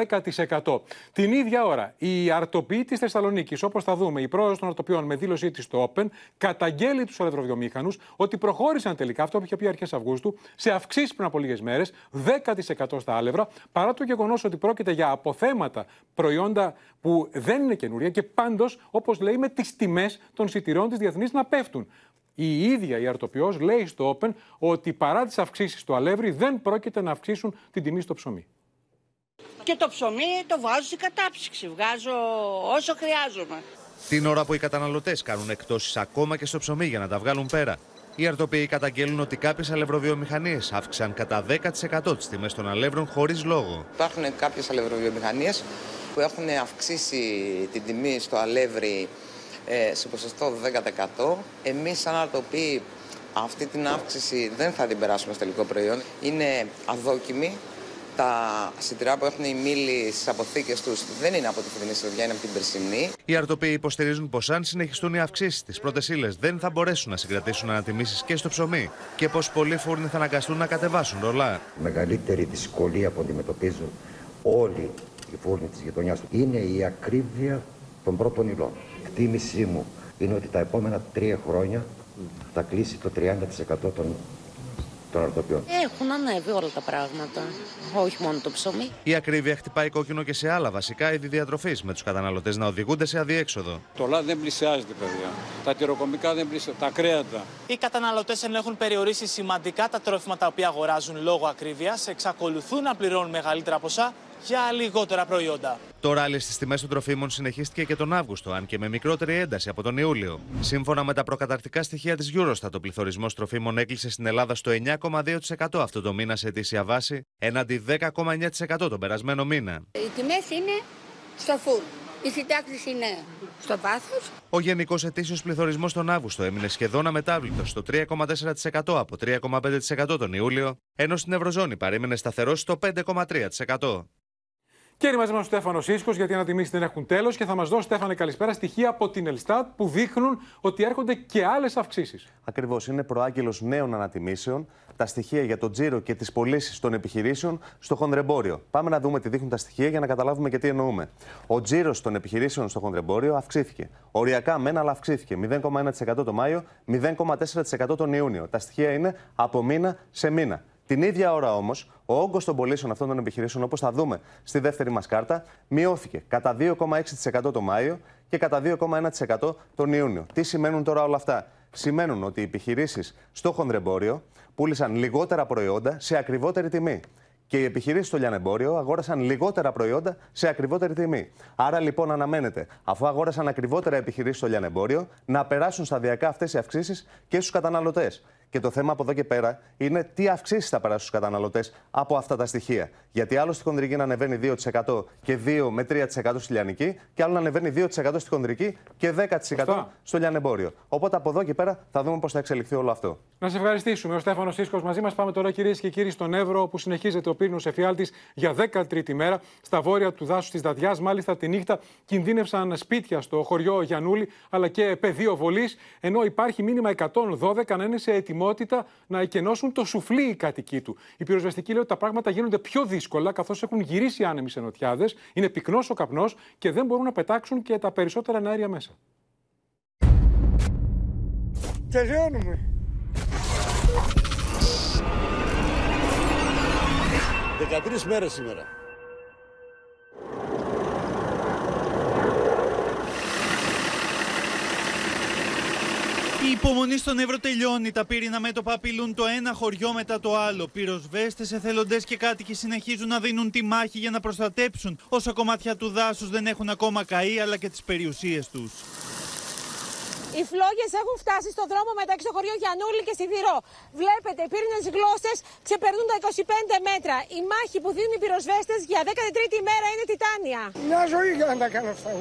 10%. Την ίδια ώρα η αρτοποιή της Θεσσαλονίκης, όπως θα δούμε, η πρόεδρος των αρτοπιών με δήλωσή της στο Open καταγγέλει τους αλευροβιομήχανους ότι προχώρησαν τελικά αυτό που είχε πει αρχές Αυγούστου σε αυξήσεις πριν από λίγες μέρες, 10% στα άλευρα, παρά το γεγονός ότι πρόκειται για αποθέματα προϊόντα που δεν είναι καινούρια και πάντως, όπως λέει, με τις τιμές των σιτηρών της διεθνής να πέφτουν. Η ίδια η αρτοπιό λέει στο Open ότι παρά τις αυξήσεις στο αλεύρι δεν πρόκειται να αυξήσουν την τιμή στο ψωμί. Και το ψωμί το βάζω σε κατάψυξη. Βγάζω όσο χρειάζομαι. Την ώρα που οι καταναλωτές κάνουν εκτόσει ακόμα και στο ψωμί για να τα βγάλουν πέρα. Οι αρτοπίοι καταγγέλνουν ότι κάποιες αλευροβιομηχανίες αύξησαν κατά 10% τις τιμές των αλεύρων χωρίς λόγο. Υπάρχουν κάποιες αλευροβιομηχανίες που έχουν αυξήσει την τιμή στο αλεύρι ε, σε ποσοστό 10%. Εμείς, σαν αρτοπίοι, αυτή την αύξηση δεν θα την περάσουμε στο τελικό προϊόν. Είναι αδόκιμη τα σιτηρά που έχουν οι μήλοι στις αποθήκες τους δεν είναι από τη φετινή σερβιά, είναι από την περσινή. Οι αρτοποί υποστηρίζουν πως αν συνεχιστούν οι αυξήσεις στις πρώτες ύλες, δεν θα μπορέσουν να συγκρατήσουν ανατιμήσεις και στο ψωμί και πως πολλοί φούρνοι θα αναγκαστούν να κατεβάσουν ρολά. Η μεγαλύτερη δυσκολία που αντιμετωπίζουν όλοι οι φούρνοι της γειτονιάς του είναι η ακρίβεια των πρώτων υλών. Εκτίμησή μου είναι ότι τα επόμενα τρία χρόνια θα κλείσει το 30% των έχουν ανέβει όλα τα πράγματα. Όχι μόνο το ψωμί. Η ακρίβεια χτυπάει κόκκινο και σε άλλα βασικά είδη διατροφής, με τους καταναλωτές να οδηγούνται σε αδιέξοδο. Το λάδι δεν πλησιάζεται, παιδιά. Τα τυροκομικά δεν πλησιάζουν. Τα κρέατα. Οι καταναλωτές ενώ έχουν περιορίσει σημαντικά τα τρόφιμα τα οποία αγοράζουν λόγω ακρίβειας, εξακολουθούν να πληρώνουν μεγαλύτερα ποσά για λιγότερα προϊόντα. Το ράλι στις τιμές των τροφίμων συνεχίστηκε και τον Αύγουστο, αν και με μικρότερη ένταση από τον Ιούλιο. Σύμφωνα με τα προκαταρκτικά στοιχεία της Eurostat, ο πληθωρισμός τροφίμων έκλεισε στην Ελλάδα στο 9,2% αυτό το μήνα σε αιτήσια βάση, έναντι 10,9% τον περασμένο μήνα. Οι τιμές είναι στο φούρ. Η συντάξη είναι στο βάθος. Ο γενικός ετήσιος πληθωρισμός τον Αύγουστο έμεινε σχεδόν αμετάβλητος στο 3,4% από 3,5% τον Ιούλιο, ενώ στην Ευρωζώνη παρέμεινε σταθερός στο 5,3%. Και είναι μαζί μας ο Στέφανος Σίσκο, γιατί οι ανατιμήσει δεν έχουν τέλος και θα μας δώσει, Στέφανε, καλησπέρα, στοιχεία από την Ελστάτ που δείχνουν ότι έρχονται και άλλες αυξήσεις. Ακριβώς. Είναι προάγγελος νέων ανατιμήσεων τα στοιχεία για το τζίρο και τις πωλήσεις των επιχειρήσεων στο χονδρεμπόριο. Πάμε να δούμε τι δείχνουν τα στοιχεία για να καταλάβουμε και τι εννοούμε. Ο τζίρος των επιχειρήσεων στο χονδρεμπόριο αυξήθηκε. Οριακά μένα, αλλά αυξήθηκε. 0,1% το Μάιο, 0,4% τον Ιούνιο. Τα στοιχεία είναι από μήνα σε μήνα. Την ίδια ώρα όμως, ο όγκος των πωλήσεων αυτών των επιχειρήσεων, όπως θα δούμε στη δεύτερη μας κάρτα, μειώθηκε κατά 2,6% το Μάιο και κατά 2,1% τον Ιούνιο. Τι σημαίνουν τώρα όλα αυτά; Σημαίνουν ότι οι επιχειρήσεις στο χονδρεμπόριο πούλησαν λιγότερα προϊόντα σε ακριβότερη τιμή. Και οι επιχειρήσεις στο λιανεμπόριο αγόρασαν λιγότερα προϊόντα σε ακριβότερη τιμή. Άρα λοιπόν αναμένεται, αφού αγόρασαν ακριβότερα επιχειρήσεις στο λιανεμπόριο, να περάσουν σταδιακά αυτές οι αυξήσεις και στους καταναλωτές. Και το θέμα από εδώ και πέρα είναι τι αυξήσεις θα περάσουν στους καταναλωτές από αυτά τα στοιχεία. Γιατί άλλο στη χονδρική να ανεβαίνει 2% και 2 με 3% στη λιανική, και άλλο να ανεβαίνει 2% στη χονδρική και 10% στο λιανεμπόριο. Οπότε από εδώ και πέρα θα δούμε πώς θα εξελιχθεί όλο αυτό. Να σε ευχαριστήσουμε. Ο Στέφανος Σίσκο μαζί μας. Πάμε τώρα, κυρίες και κύριοι, στον Εύρο, που συνεχίζεται ο πύρινο εφιάλτης για 13η μέρα στα βόρεια του δάσους της Δαδιάς. Μάλιστα τη νύχτα κινδύνευσαν σπίτια στο χωριό Γιανούλη, αλλά και πεδίο βολής, ενώ υπάρχει μήνυμα 112 να είναι σε ετοιμότητα ετοιμότητα να εκενώσουν το σουφλί οι κατοικοί του. Η πυροσβεστική λέει ότι τα πράγματα γίνονται πιο δύσκολα καθώς έχουν γυρίσει άνεμοι σε νοτιάδες, είναι πυκνός ο καπνός και δεν μπορούν να πετάξουν και τα περισσότερα αέρια μέσα. Τελειώνουμε. 13 μέρες σήμερα. Η υπομονή στον Εύρο τελειώνει. Τα πύρινα μέτωπα απειλούν το ένα χωριό μετά το άλλο. Πυροσβέστες, εθελοντές και κάτοικοι συνεχίζουν να δίνουν τη μάχη για να προστατέψουν όσα κομμάτια του δάσους δεν έχουν ακόμα καεί, αλλά και τις περιουσίες τους. Οι φλόγες έχουν φτάσει στο δρόμο μεταξύ του χωριού Γιαννούλη και Σιδηρό. Βλέπετε, οι πύρινες γλώσσες ξεπερνούν τα 25 μέτρα. Η μάχη που δίνουν οι πυροσβέστες για 13η μέρα είναι τιτάνια. Μια ζωή για να τα κάνω αυτά.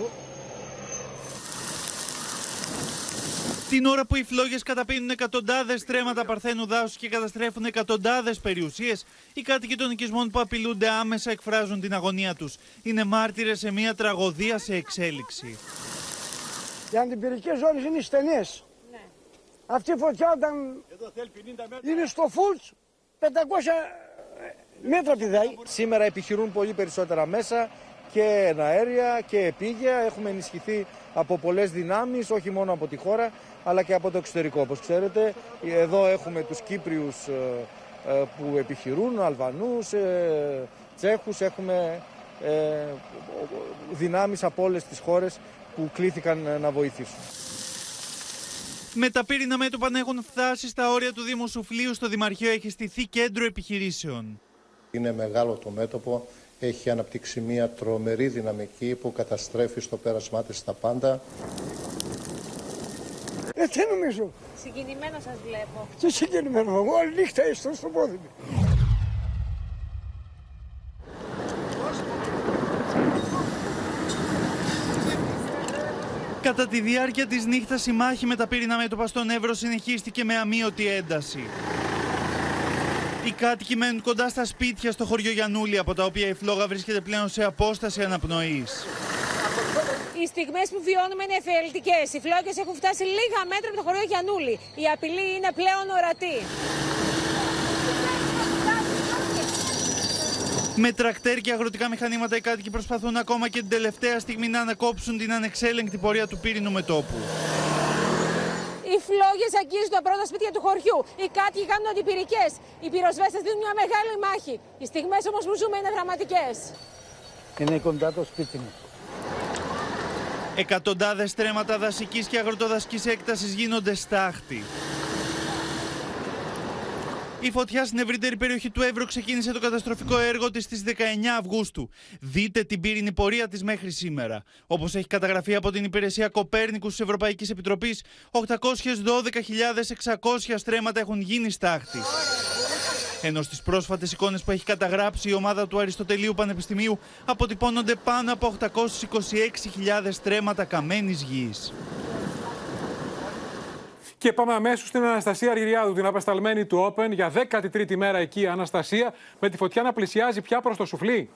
Την ώρα που οι φλόγες καταπίνουν εκατοντάδες τρέματα παρθένου δάσους και καταστρέφουν εκατοντάδες περιουσίες, οι κάτοικοι των οικισμών που απειλούνται άμεσα εκφράζουν την αγωνία τους. Είναι μάρτυρες σε μια τραγωδία σε εξέλιξη. Οι αντιπυρικές ζώνες είναι στενές. Αυτή η φωτιά όταν είναι στο φουλτς 500 μέτρα πηδάει. Σήμερα επιχειρούν πολύ περισσότερα μέσα και αέρια και επίγεια. Έχουμε ενισχυθεί από πολλές δυνάμεις, όχι μόνο από τη χώρα, αλλά και από το εξωτερικό. Όπως ξέρετε, εδώ έχουμε τους Κύπριους ε, ε, που επιχειρούν, Αλβανούς, ε, Τσέχους, έχουμε δυνάμεις από όλες τις χώρες που κλήθηκαν να βοηθήσουν. Με τα πύρινα μέτωπα να έχουν φτάσει στα όρια του Δήμου Σουφλίου, στο Δημαρχείο έχει στηθεί κέντρο επιχειρήσεων. Είναι μεγάλο το μέτωπο, έχει αναπτύξει μια τρομερή δυναμική που καταστρέφει στο πέρασμά της τα πάντα. Ε, τι νομίζω. Συγκινημένο σας βλέπω. Τι συγκινημένο, εγώ όλη νύχτα έστω στο πόδι μου. Κατά τη διάρκεια της νύχτας η μάχη με τα πύρινα μέτωπα στον Εύρο συνεχίστηκε με αμύωτη ένταση. Οι κάτοικοι μένουν κοντά στα σπίτια στο χωριό Γιανούλη, από τα οποία η φλόγα βρίσκεται πλέον σε απόσταση αναπνοής. Οι στιγμές που βιώνουμε είναι εφιαλτικές. Οι φλόγες έχουν φτάσει λίγα μέτρα από το χωριό Γιανούλη. Η απειλή είναι πλέον ορατή. Με τρακτέρ και αγροτικά μηχανήματα οι κάτοικοι προσπαθούν ακόμα και την τελευταία στιγμή να ανακόψουν την ανεξέλεγκτη πορεία του πύρινου μετόπου. Οι φλόγες αγγίζουν τα πρώτα σπίτια του χωριού. Οι κάτοικοι κάνουν αντιπυρικές. Οι πυροσβέστες δίνουν μια μεγάλη μάχη. Οι στιγμές όμως που ζούμε είναι δραματικές. Είναι κοντά το σπίτι μου. Εκατοντάδες τρέματα δασικής και αγροτοδασική έκτασης γίνονται στάχτη. Η φωτιά στην ευρύτερη περιοχή του Εύρου ξεκίνησε το καταστροφικό έργο της στις 19 Αυγούστου. Δείτε την πύρινη πορεία της μέχρι σήμερα. Όπως έχει καταγραφεί από την υπηρεσία Κοπέρνικους της Ευρωπαϊκής Επιτροπής, 812.600 στρέμματα έχουν γίνει στάχτη. Ενώ στις πρόσφατες εικόνες που έχει καταγράψει η ομάδα του Αριστοτελείου Πανεπιστημίου αποτυπώνονται πάνω από 826.000 στρέμματα καμένης γης. Και πάμε αμέσως στην Αναστασία Αργυριάδου, την απεσταλμένη του Open για 13η μέρα εκεί. Αναστασία, με τη φωτιά να πλησιάζει πια προς το σουφλί.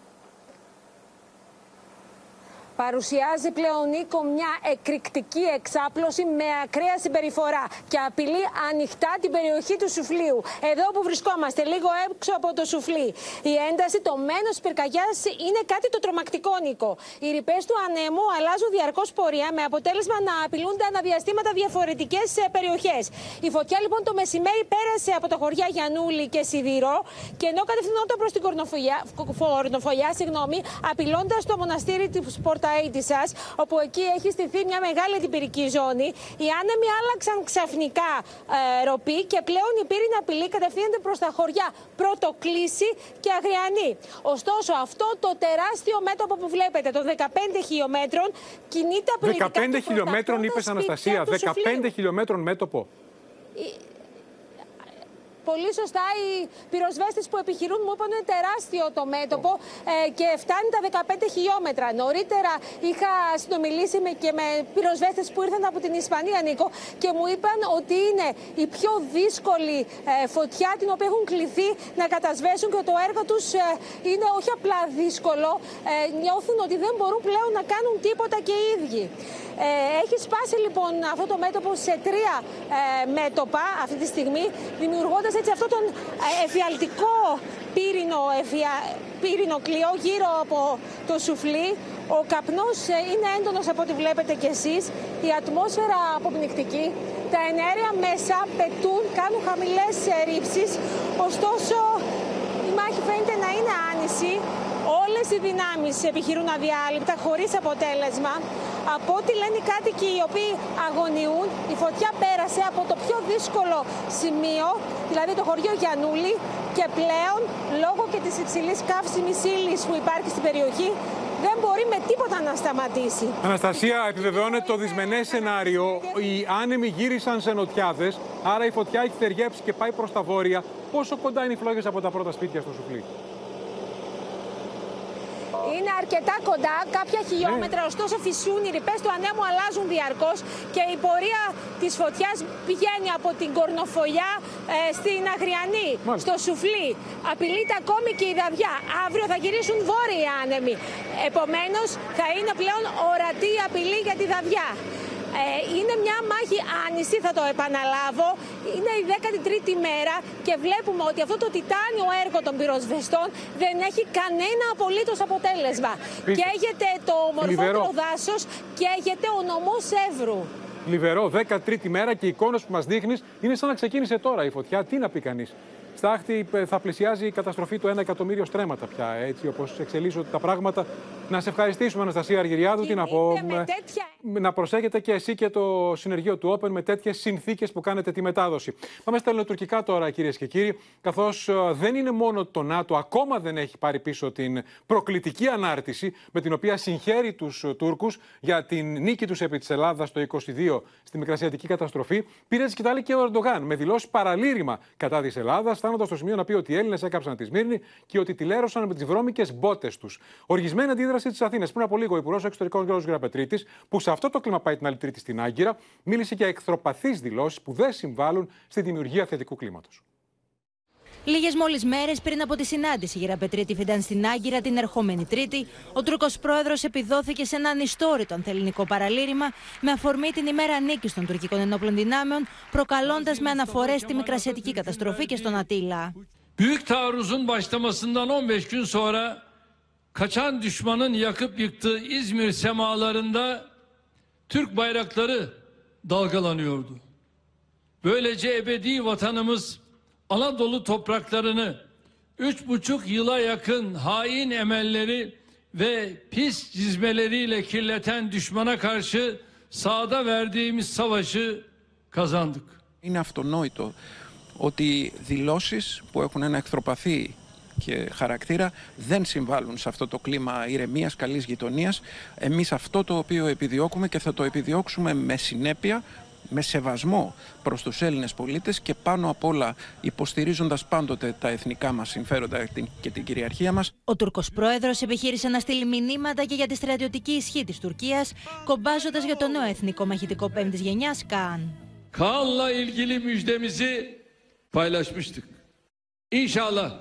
Παρουσιάζει πλέον Νίκο μια εκρηκτική εξάπλωση με ακραία συμπεριφορά και απειλεί ανοιχτά την περιοχή του σουφλίου. Εδώ που βρισκόμαστε, λίγο έξω από το σουφλί. Η ένταση, το μένος τη πυρκαγιάς είναι κάτι το τρομακτικό, Νίκο. Οι ρηπές του ανέμου αλλάζουν διαρκώς πορεία με αποτέλεσμα να απειλούνται αναδιαστήματα διαφορετικές περιοχές. Η φωτιά λοιπόν το μεσημέρι πέρασε από τα χωριά Γιανούλη και Σιδηρό και ενώ κατευθυνόταν προς την κορνοφολιά, συγγνώμη, απειλώντας το μοναστήρι της Πορτα σας, όπου εκεί έχει στηθεί μια μεγάλη αντιπυρική ζώνη. Οι άνεμοι άλλαξαν ξαφνικά ε, ροπή και πλέον η πύρινη απειλή κατευθύνεται προς τα χωριά Πρωτοκλήση και Αγριανή. Ωστόσο, αυτό το τεράστιο μέτωπο που βλέπετε, των 15 χιλιόμετρων, κινείται απειλητικά. 15 χιλιόμετρων, είπες Αναστασία, 15 χιλιόμετρων μέτωπο. Πολύ σωστά οι πυροσβέστες που επιχειρούν μου είπαν είναι τεράστιο το μέτωπο ε, και φτάνει τα 15 χιλιόμετρα. Νωρίτερα είχα συνομιλήσει με, και με πυροσβέστες που ήρθαν από την Ισπανία, Νίκο, και μου είπαν ότι είναι η πιο δύσκολη ε, φωτιά την οποία έχουν κληθεί να κατασβέσουν και το έργο τους ε, είναι όχι απλά δύσκολο, ε, νιώθουν ότι δεν μπορούν πλέον να κάνουν τίποτα και οι ίδιοι. Ε, έχει σπάσει λοιπόν αυτό το μέτωπο σε τρία ε, μέτωπα αυτή τη στιγμή, δημιουργώντας έτσι αυτό τον ε, εφιαλτικό πύρινο, εφια... πύρινο κλειό γύρω από το σουφλί. Ο καπνός ε, είναι έντονος από ό,τι βλέπετε κι εσείς, η ατμόσφαιρα αποπνικτική, τα ενέργεια μέσα πετούν, κάνουν χαμηλές ρήψεις, ωστόσο η μάχη φαίνεται να είναι άνηση, όλες οι δυνάμεις επιχειρούν αδιάλειπτα, χωρίς αποτέλεσμα. Από ό,τι λένε οι κάτοικοι οι οποίοι αγωνιούν, η φωτιά πέρασε από το πιο δύσκολο σημείο, δηλαδή το χωριό Γιανούλη, και πλέον λόγω και της υψηλής καύσιμης ύλης που υπάρχει στην περιοχή, δεν μπορεί με τίποτα να σταματήσει. Αναστασία, επιβεβαιώνεται το δυσμενές σενάριο. Οι άνεμοι γύρισαν σε νοτιάδες, άρα η φωτιά έχει θεριέψει και πάει προς τα βόρεια. Πόσο κοντά είναι οι φλόγες από τα πρώτα σπίτια στο Σουφλί. Είναι αρκετά κοντά, κάποια χιλιόμετρα, Ναι. ωστόσο φυσούν οι ρηπές του ανέμου αλλάζουν διαρκώς και η πορεία της φωτιάς πηγαίνει από την Κορνοφολιά ε, στην Αγριανή, στο Σουφλί. Απειλείται ακόμη και η Δαδιά. Αύριο θα γυρίσουν βόρειοι άνεμοι. Επομένως θα είναι πλέον ορατή η απειλή για τη Δαδιά. Ε, είναι μια μάχη άνηση, θα το επαναλάβω. Είναι η 13η μέρα και βλέπουμε ότι αυτό το τιτάνιο έργο των πυροσβεστών δεν έχει κανένα απολύτως αποτέλεσμα. Πίστε. Καίγεται το μορφότερο Θλιβερό. δάσος, καίγεται ο νομός Εύρου. Λιβερό, 13η μέρα και η εικόνα που μας δείχνεις είναι σαν να ξεκίνησε τώρα η φωτιά. Τι να πει κανείς. Στάχτη ε, θα πλησιάζει η καταστροφή του 1 εκατομμύριο στρέμματα πια, έτσι όπως εξελίσσονται τα πράγματα. Να σε ευχαριστήσουμε, Αναστασία Αργυριάδου. Τι να πω. με ε, τέτοια να προσέχετε και εσύ και το συνεργείο του Open με τέτοιες συνθήκες που κάνετε τη μετάδοση. Πάμε στα ελληνοτουρκικά τώρα, κυρίες και κύριοι, καθώς δεν είναι μόνο το ΝΑΤΟ, ακόμα δεν έχει πάρει πίσω την προκλητική ανάρτηση με την οποία συγχαίρει τους Τούρκους για την νίκη τους επί της Ελλάδας το 22 στη Μικρασιατική καταστροφή. Πήρε τη σκητάλη και ο Ερντογάν με δηλώσεις παραλήρημα κατά της Ελλάδας, φτάνοντα στο σημείο να πει ότι οι Έλληνες έκαψαν τη Σμύρνη και ότι τη λέρωσαν με τις βρώμικες μπότες τους. Οργισμένη αντίδραση της Αθήνας. Πριν από λίγο, ο Υπουργός Εξωτερικών Γιώργος Γραπετρίτης, που σε αυτό το κλίμα πάει την άλλη Τρίτη στην Άγκυρα, μίλησε για εχθροπαθεί δηλώσεις που δεν συμβάλλουν στη δημιουργία θετικού κλίματος. Λίγες μόλις μέρες πριν από τη συνάντηση Γεραπετρίτη Φιντάν στην Άγκυρα την ερχόμενη Τρίτη, ο Τούρκος πρόεδρος επιδόθηκε σε ένα ανιστόρητο ανθελληνικό παραλήρημα με αφορμή την ημέρα νίκης των τουρκικών ενόπλων δυνάμεων, προκαλώντας με αναφορές στη μικρασιατική καταστροφή και στον Ατήλα. Büyük taarruzun başlamasından 15 gün sonra kaçan düşmanın yakıp yıktığı İzmir semalarında Türk bayrakları dalgalanıyordu. Böylece ebedi vatanımız Anadolu topraklarını üç buçuk yıla yakın hain emelleri ve pis cizmeleriyle kirleten düşmana karşı sahada verdiğimiz savaşı kazandık. Είναι αυτονόητο ότι δηλώσεις που έχουν ένα εχθροπαθή και χαρακτήρα δεν συμβάλλουν σε αυτό το κλίμα ηρεμίας, καλής γειτονίας. Εμείς αυτό το οποίο επιδιώκουμε και θα το επιδιώξουμε με συνέπεια, με σεβασμό προς τους Έλληνες πολίτες και πάνω απ' όλα υποστηρίζοντας πάντοτε τα εθνικά μας συμφέροντα την- και την κυριαρχία μας. Ο Τούρκος πρόεδρος επιχείρησε να στείλει μηνύματα και για τη στρατιωτική ισχύ της Τουρκίας, κομπάζοντας για το νέο εθνικό μαχητικό πέμπτης γενιάς ΚΑΝ. Kaan'la ilgili müjdemizi paylaşmıştık. İnşallah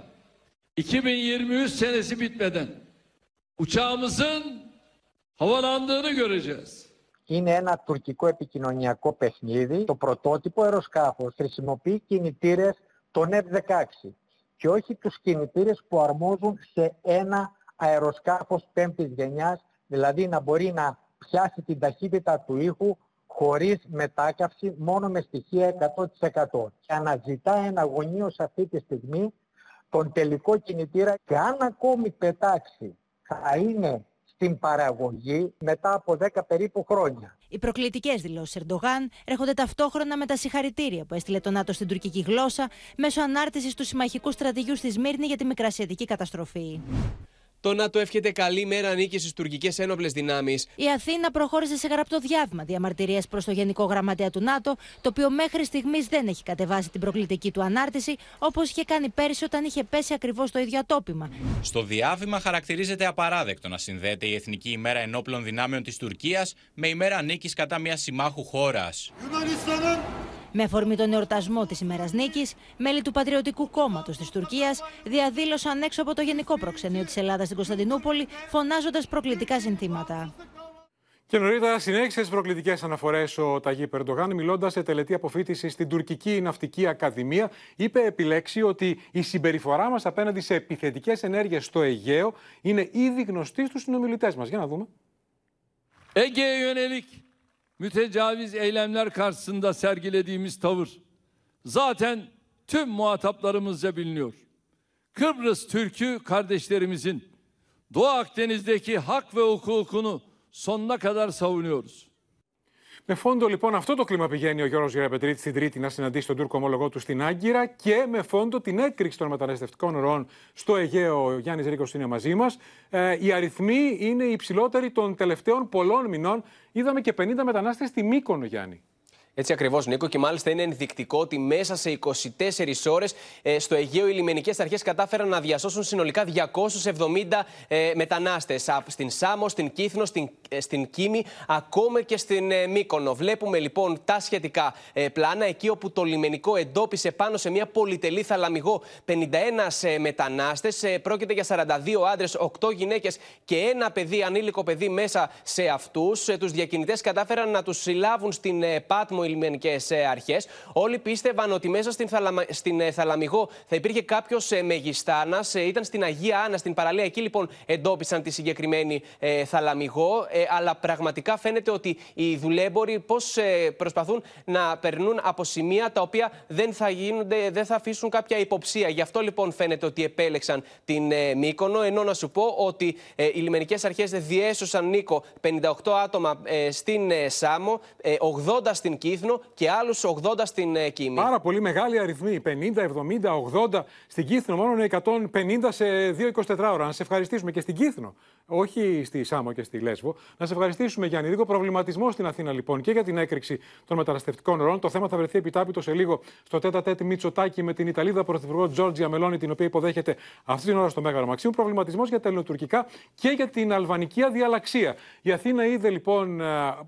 2023 senesi bitmeden uçağımızın havalandığını göreceğiz. Είναι ένα τουρκικό επικοινωνιακό παιχνίδι. Το πρωτότυπο αεροσκάφος χρησιμοποιεί κινητήρες των F-16 και όχι τους κινητήρες που αρμόζουν σε ένα αεροσκάφος πέμπτης γενιάς, δηλαδή να μπορεί να πιάσει την ταχύτητα του ήχου χωρίς μετάκαυση, μόνο με στοιχεία 100%. Και αναζητά εναγωνίως αυτή τη στιγμή τον τελικό κινητήρα και αν ακόμη πετάξει θα είναι στην παραγωγή μετά από 10 περίπου χρόνια. Οι προκλητικές δηλώσεις Ερντογάν έρχονται ταυτόχρονα με τα συγχαρητήρια που έστειλε το ΝΑΤΟ στην τουρκική γλώσσα μέσω ανάρτησης του συμμαχικού στρατηγιού στη Σμύρνη για τη μικρασιατική καταστροφή. Το ΝΑΤΟ εύχεται καλή μέρα νίκης στις τουρκικές ένοπλες δυνάμεις. Η Αθήνα προχώρησε σε γραπτό διάβημα διαμαρτυρίας προς το Γενικό Γραμματέα του ΝΑΤΟ, το οποίο μέχρι στιγμής δεν έχει κατεβάσει την προκλητική του ανάρτηση, όπως είχε κάνει πέρυσι όταν είχε πέσει ακριβώς το ίδιο ατόπιμα. Στο διάβημα χαρακτηρίζεται απαράδεκτο να συνδέεται η Εθνική ημέρα ενόπλων δυνάμεων της Τουρκίας με ημέρα νίκης κατά μια συμμάχου χώρας. Με αφορμή τον εορτασμό της ημέρας νίκης, μέλη του Πατριωτικού Κόμματος της Τουρκίας διαδήλωσαν έξω από το Γενικό Προξενείο της Ελλάδας στην Κωνσταντινούπολη, φωνάζοντας προκλητικά συνθήματα. Και νωρίτερα συνέχισες τι προκλητικές αναφορές ο Ταγί Περντογάν, μιλώντας σε τελετή αποφύτησης στην Τουρκική Ναυτική Ακαδημία. Είπε επιλέξει ότι η συμπεριφορά μας απέναντι σε επιθετικές ενέργειες στο Αιγαίο είναι ήδη γνωστή στους συνομιλητές μας. Για να δούμε. Ege'ye yönelik mütecaviz eylemler karşısında sergilediğimiz tavır zaten tüm muhataplarımızca biliniyor. Kıbrıs Türk'ü kardeşlerimizin Doğu Akdeniz'deki hak ve hukukunu sonuna kadar savunuyoruz. Με φόντο λοιπόν αυτό το κλίμα πηγαίνει ο Γιώργος Γεραπετρίτης στην Τρίτη να συναντήσει τον Τούρκο ομόλογό του στην Άγκυρα και με φόντο την έκρηξη των μεταναστευτικών ροών στο Αιγαίο. Ο Γιάννης Ρίκος είναι μαζί μας. Ε, οι αριθμοί είναι οι υψηλότεροι των τελευταίων πολλών μηνών. Είδαμε και 50 μετανάστες στη Μύκονο, Γιάννη. Έτσι ακριβώς, Νίκο, και μάλιστα είναι ενδεικτικό ότι μέσα σε 24 ώρες ε, στο Αιγαίο οι λιμενικές αρχές κατάφεραν να διασώσουν συνολικά 270 ε, μετανάστες. Στην Σάμο, στην Κύθνο, στην, ε, στην Κίμη, ακόμα και στην ε, Μύκονο. Βλέπουμε λοιπόν τα σχετικά ε, πλάνα εκεί όπου το λιμενικό εντόπισε πάνω σε μια πολυτελή θαλαμιγό 51 ε, μετανάστες. Ε, πρόκειται για 42 άντρες, 8 γυναίκες και ένα παιδί, ανήλικο παιδί μέσα σε αυτούς. Ε, τους διακινητές κατάφεραν να τους συλλάβουν στην ε, Πάτμο οι λιμενικέ αρχές. Όλοι πίστευαν ότι μέσα στην, θαλαμα... στην ε, Θαλαμιγό θα υπήρχε κάποιος μεγιστάνας. Ήταν στην Αγία Άννα, στην παραλία. Εκεί λοιπόν εντόπισαν τη συγκεκριμένη ε, Θαλαμιγό. Ε, αλλά πραγματικά φαίνεται ότι οι δουλέμποροι πώς ε, προσπαθούν να περνούν από σημεία τα οποία δεν θα, γίνονται, δεν θα αφήσουν κάποια υποψία. Γι' αυτό λοιπόν φαίνεται ότι επέλεξαν την ε, Μύκονο. Ενώ να σου πω ότι ε, οι λιμενικές αρχές διέσωσαν Νίκο 58 άτομα ε, στην Σάμο, 80 στην Κίνα και άλλους 80 στην ε, Κίμη. Πάρα πολύ μεγάλη αριθμή. 50, 70, 80. Στην Κύθνο μόνο 150 σε 2-24 ώρα. Να σε ευχαριστήσουμε και στην Κύθνο. Όχι στη Σάμο και στη Λέσβο. Να σε ευχαριστήσουμε, Γιάννη. Λίγο προβληματισμό στην Αθήνα λοιπόν και για την έκρηξη των μεταναστευτικών ροών. Το θέμα θα βρεθεί επιτάπητο σε λίγο στο τέτα τέτη Μητσοτάκη με την Ιταλίδα Πρωθυπουργό Τζόρτζια Μελώνη, την οποία υποδέχεται αυτή την ώρα στο Μέγαρο Μαξίμου. Προβληματισμός για τα ελληνοτουρκικά και για την αλβανική αδιαλαξία. Η Αθήνα είδε λοιπόν,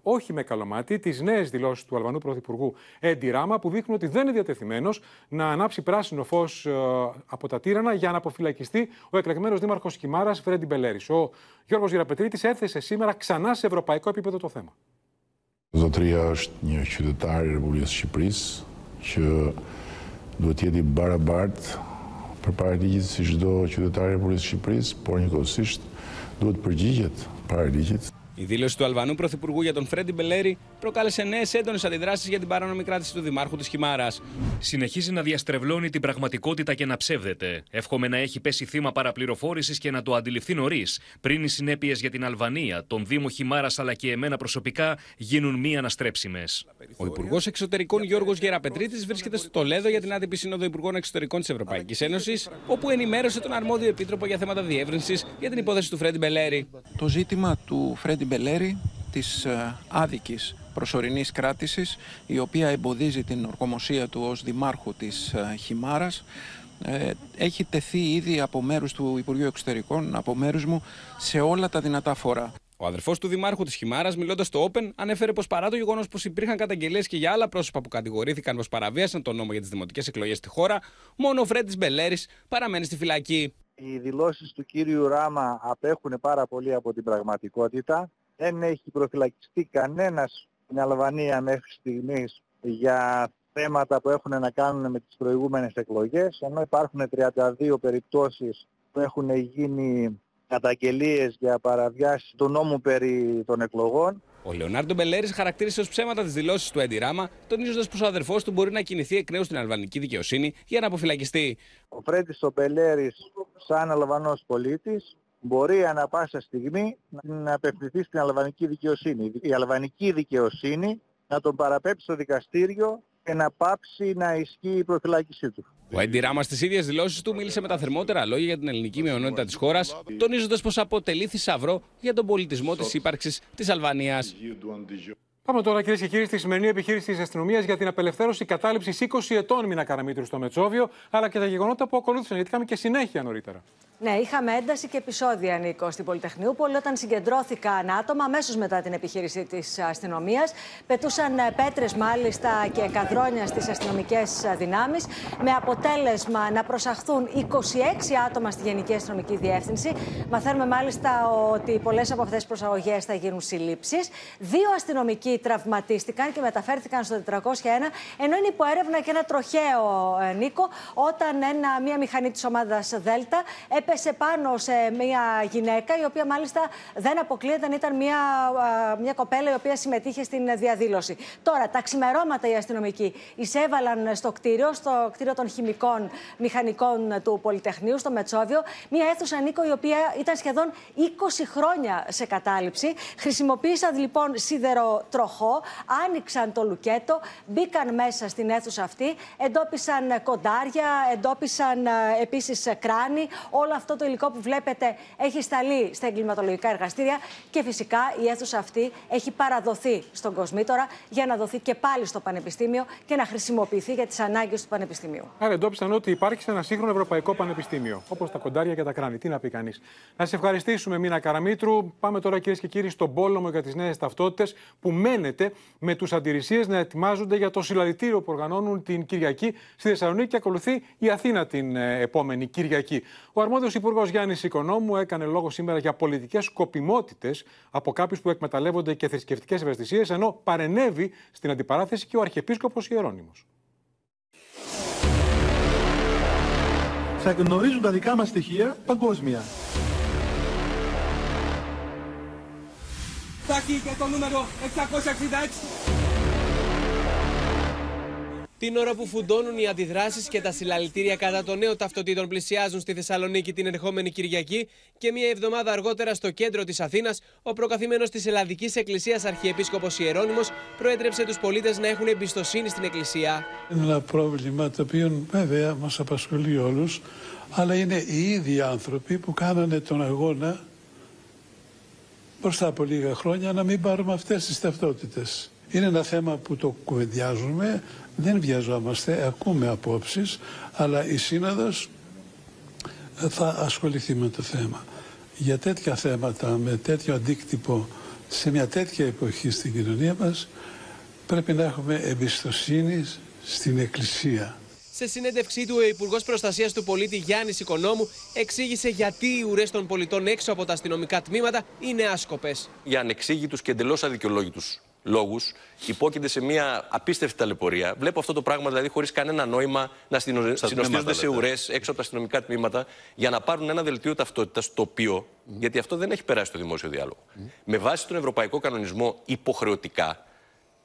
όχι με καλομάτι, τις νέες δηλώσεις του Αλβανού Πρωθυπουργού Έντι Ράμα, που δείχνουν ότι δεν είναι διατεθειμένος να ανάψει πράσινο φως ε, από τα τύρανα για να αποφυλακιστεί ο εκλεγμένος δήμαρχος Χιμάρα Φρέντι Μπελέρης. Ο Γιώργος Γεραπετρίτη έθεσε σήμερα ξανά σε ευρωπαϊκό επίπεδο το θέμα. Zotria është një qytetar i Republikës së Shqipërisë që duhet jeti barabartë përpara ligjit si çdo qytetar i Republikës së Shqipërisë, por njëkohësisht duhet përgjigjet para ligjit. Η δήλωση του Αλβανού Πρωθυπουργού για τον Φρέντι Μπελέρη προκάλεσε νέες έντονες αντιδράσεις για την παράνομη κράτηση του Δημάρχου της Χιμάρας. Συνεχίζει να διαστρεβλώνει την πραγματικότητα και να ψεύδεται. Εύχομαι να έχει πέσει θύμα παραπληροφόρησης και να το αντιληφθεί νωρίς, πριν οι συνέπειες για την Αλβανία, τον Δήμο Χιμάρας αλλά και εμένα προσωπικά γίνουν μη αναστρέψιμες. Ο Υπουργός Εξωτερικών Γιώργος Γεραπετρίτης βρίσκεται στο Τολέδο για την άτυπη Σύνοδο Υπουργών Εξωτερικών της Ευρωπαϊκής Ένωσης, όπου ενημέρωσε τον αρμόδιο επίτροπο για θέματα διεύρυνσης για την υπόθεση του Φρέντι Μπελέρη. Το ζήτημα του Φρέντι Μπελέρη της ε, άδικης προσωρινής κράτησης η οποία εμποδίζει την ορκομοσία του ως δημάρχου της ε, Χιμάρας ε, έχει τεθεί ήδη από μέρους του Υπουργείου Εξωτερικών, από μέρους μου, σε όλα τα δυνατά φόρα. Ο αδερφός του Δημάρχου της Χιμάρας, μιλώντας στο Open, ανέφερε πως παρά το γεγονός πως υπήρχαν καταγγελίες και για άλλα πρόσωπα που κατηγορήθηκαν πως παραβίασαν τον νόμο για τις δημοτικές εκλογές στη χώρα, μόνο ο Φρέντις Μπελέρης παραμένει στη φυλακή. Οι δηλώσεις του κύριου Ράμα απέχουν πάρα πολύ από την πραγματικότητα. Δεν έχει προφυλακιστεί κανένας στην Αλβανία μέχρι στιγμής για θέματα που έχουν να κάνουν με τις προηγούμενες εκλογές, ενώ υπάρχουν 32 περιπτώσεις που έχουν γίνει καταγγελίες για παραβιάσεις του νόμου περί των εκλογών. Ο Λεωνάρντο Μπελέρης χαρακτήρισε ως ψέματα τις δηλώσεις του Έντι Ράμα, τονίζοντας πως ο αδερφός του μπορεί να κινηθεί εκ νέου στην αλβανική δικαιοσύνη για να αποφυλακιστεί. Ο Φρέντης ο Μπελέρης, σαν Αλβανός πολίτης, μπορεί ανα πάσα στιγμή να απευθυνθεί στην αλβανική δικαιοσύνη. Η αλβανική δικαιοσύνη να τον παραπέψει στο δικαστήριο και να πάψει να ισχύει η προφυλάκησή του. Ο Έντι Ράμα στις ίδιες δηλώσεις του μίλησε με τα θερμότερα λόγια για την ελληνική μειονότητα της χώρας, τονίζοντας πως αποτελεί θησαυρό για τον πολιτισμό της ύπαρξης της Αλβανίας. Πάμε τώρα κυρίες και κύριοι στη σημερινή επιχείρηση της αστυνομίας για την απελευθέρωση κατάληψη 20 ετών Μίνα Καραμίτρου στο Μετσόβιο, αλλά και τα γεγονότα που ακολούθησαν, γιατί είχαμε και συνέχεια νωρίτερα. Ναι, είχαμε ένταση και επεισόδια, Νίκο, στην Πολυτεχνιούπολη, όταν συγκεντρώθηκαν άτομα αμέσως μετά την επιχείρηση της αστυνομίας. Πετούσαν πέτρες, μάλιστα, και καδρόνια στις αστυνομικές δυνάμεις, με αποτέλεσμα να προσαχθούν 26 άτομα στη Γενική Αστυνομική Διεύθυνση. Μαθαίνουμε, μάλιστα, ότι πολλές από αυτές τις προσαγωγές θα γίνουν συλλήψεις. Δύο αστυνομικοί τραυματίστηκαν και μεταφέρθηκαν στο 401, ενώ είναι υπό έρευνα και ένα τροχαίο, ε, Νίκο, όταν ένα, μια μηχανή της ομάδας Δέλτα έπεσε πάνω σε μια γυναίκα, η οποία μάλιστα δεν αποκλείεται να ήταν μια, μια κοπέλα η οποία συμμετείχε στην διαδήλωση. Τώρα, τα ξημερώματα οι αστυνομικοί εισέβαλαν στο κτίριο, στο κτίριο των χημικών μηχανικών του Πολυτεχνείου, στο Μετσόβιο, μια αίθουσα, Νίκο, η οποία ήταν σχεδόν 20 χρόνια σε κατάληψη. Χρησιμοποίησαν λοιπόν σιδεροτροχό, άνοιξαν το λουκέτο, μπήκαν μέσα στην αίθουσα αυτή, εντόπισαν κοντάρια, εντόπισαν επίσης κράνη, όλο αυτό το υλικό που βλέπετε έχει σταλεί στα εγκληματολογικά εργαστήρια και φυσικά η αίθουσα αυτή έχει παραδοθεί στον Κοσμήτορα για να δοθεί και πάλι στο Πανεπιστήμιο και να χρησιμοποιηθεί για τις ανάγκες του Πανεπιστημίου. Άρα εντόπισαν ότι υπάρχει σε ένα σύγχρονο ευρωπαϊκό πανεπιστήμιο, όπως τα κοντάρια και τα κράνη. Τι να πει κανείς. Να σε ευχαριστήσουμε, Μίνα Καραμίτρου. Πάμε τώρα, κυρίες και κύριοι, στον πόλεμο για τις νέες ταυτότητες που μένετε με τους αντιρρησίες να ετοιμάζονται για το συλλαλητήριο που οργανώνουν την Κυριακή στη Θεσσαλονίκη και ακολουθεί η Αθήνα την ε, επόμενη Κυριακή. Ο αρμόδιος Υπουργός Γιάννης Οικονόμου έκανε λόγο σήμερα για πολιτικές σκοπιμότητες από κάποιους που εκμεταλλεύονται και θρησκευτικές ευαισθησίες, ενώ παρενέβη στην αντιπαράθεση και ο Αρχιεπίσκοπος Ιερώνυμο. Θα γνωρίζουν τα δικά μας στοιχεία παγκόσμια. Τάκη και το νούμερο 666. Την ώρα που φουντώνουν οι αντιδράσεις και τα συλλαλητήρια κατά των νέων ταυτοτήτων πλησιάζουν στη Θεσσαλονίκη την ερχόμενη Κυριακή και μία εβδομάδα αργότερα στο κέντρο της Αθήνας, ο προκαθημένος της Ελλαδικής Εκκλησίας Αρχιεπίσκοπος Ιερώνυμο προέτρεψε τους πολίτες να έχουν εμπιστοσύνη στην Εκκλησία. Είναι ένα πρόβλημα το οποίο βέβαια μας απασχολεί όλους, αλλά είναι οι ίδιοι άνθρωποι που κάνανε τον αγώνα μπροστά από λίγα χρόνια να μην πάρουμε αυτές τις ταυτότητες. Είναι ένα θέμα που το κουβεντιάζουμε, δεν βιαζόμαστε, ακούμε απόψεις, αλλά η Σύνοδος θα ασχοληθεί με το θέμα. Για τέτοια θέματα, με τέτοιο αντίκτυπο, σε μια τέτοια εποχή στην κοινωνία μας, πρέπει να έχουμε εμπιστοσύνη στην Εκκλησία. Σε συνέντευξή του, ο Υπουργός Προστασίας του Πολίτη Γιάννης Οικονόμου εξήγησε γιατί οι ουρές των πολιτών έξω από τα αστυνομικά τμήματα είναι άσκοπες. Για ανεξήγητους και εντελώς αδικαιολόγητους λόγους υπόκειται σε μια απίστευτη ταλαιπωρία. Βλέπω αυτό το πράγμα δηλαδή χωρίς κανένα νόημα να συνοστίζονται σε ουρές έξω από τα αστυνομικά τμήματα για να πάρουν ένα δελτίο ταυτότητας το οποίο, γιατί αυτό δεν έχει περάσει στο δημόσιο διάλογο. Με βάση τον ευρωπαϊκό κανονισμό υποχρεωτικά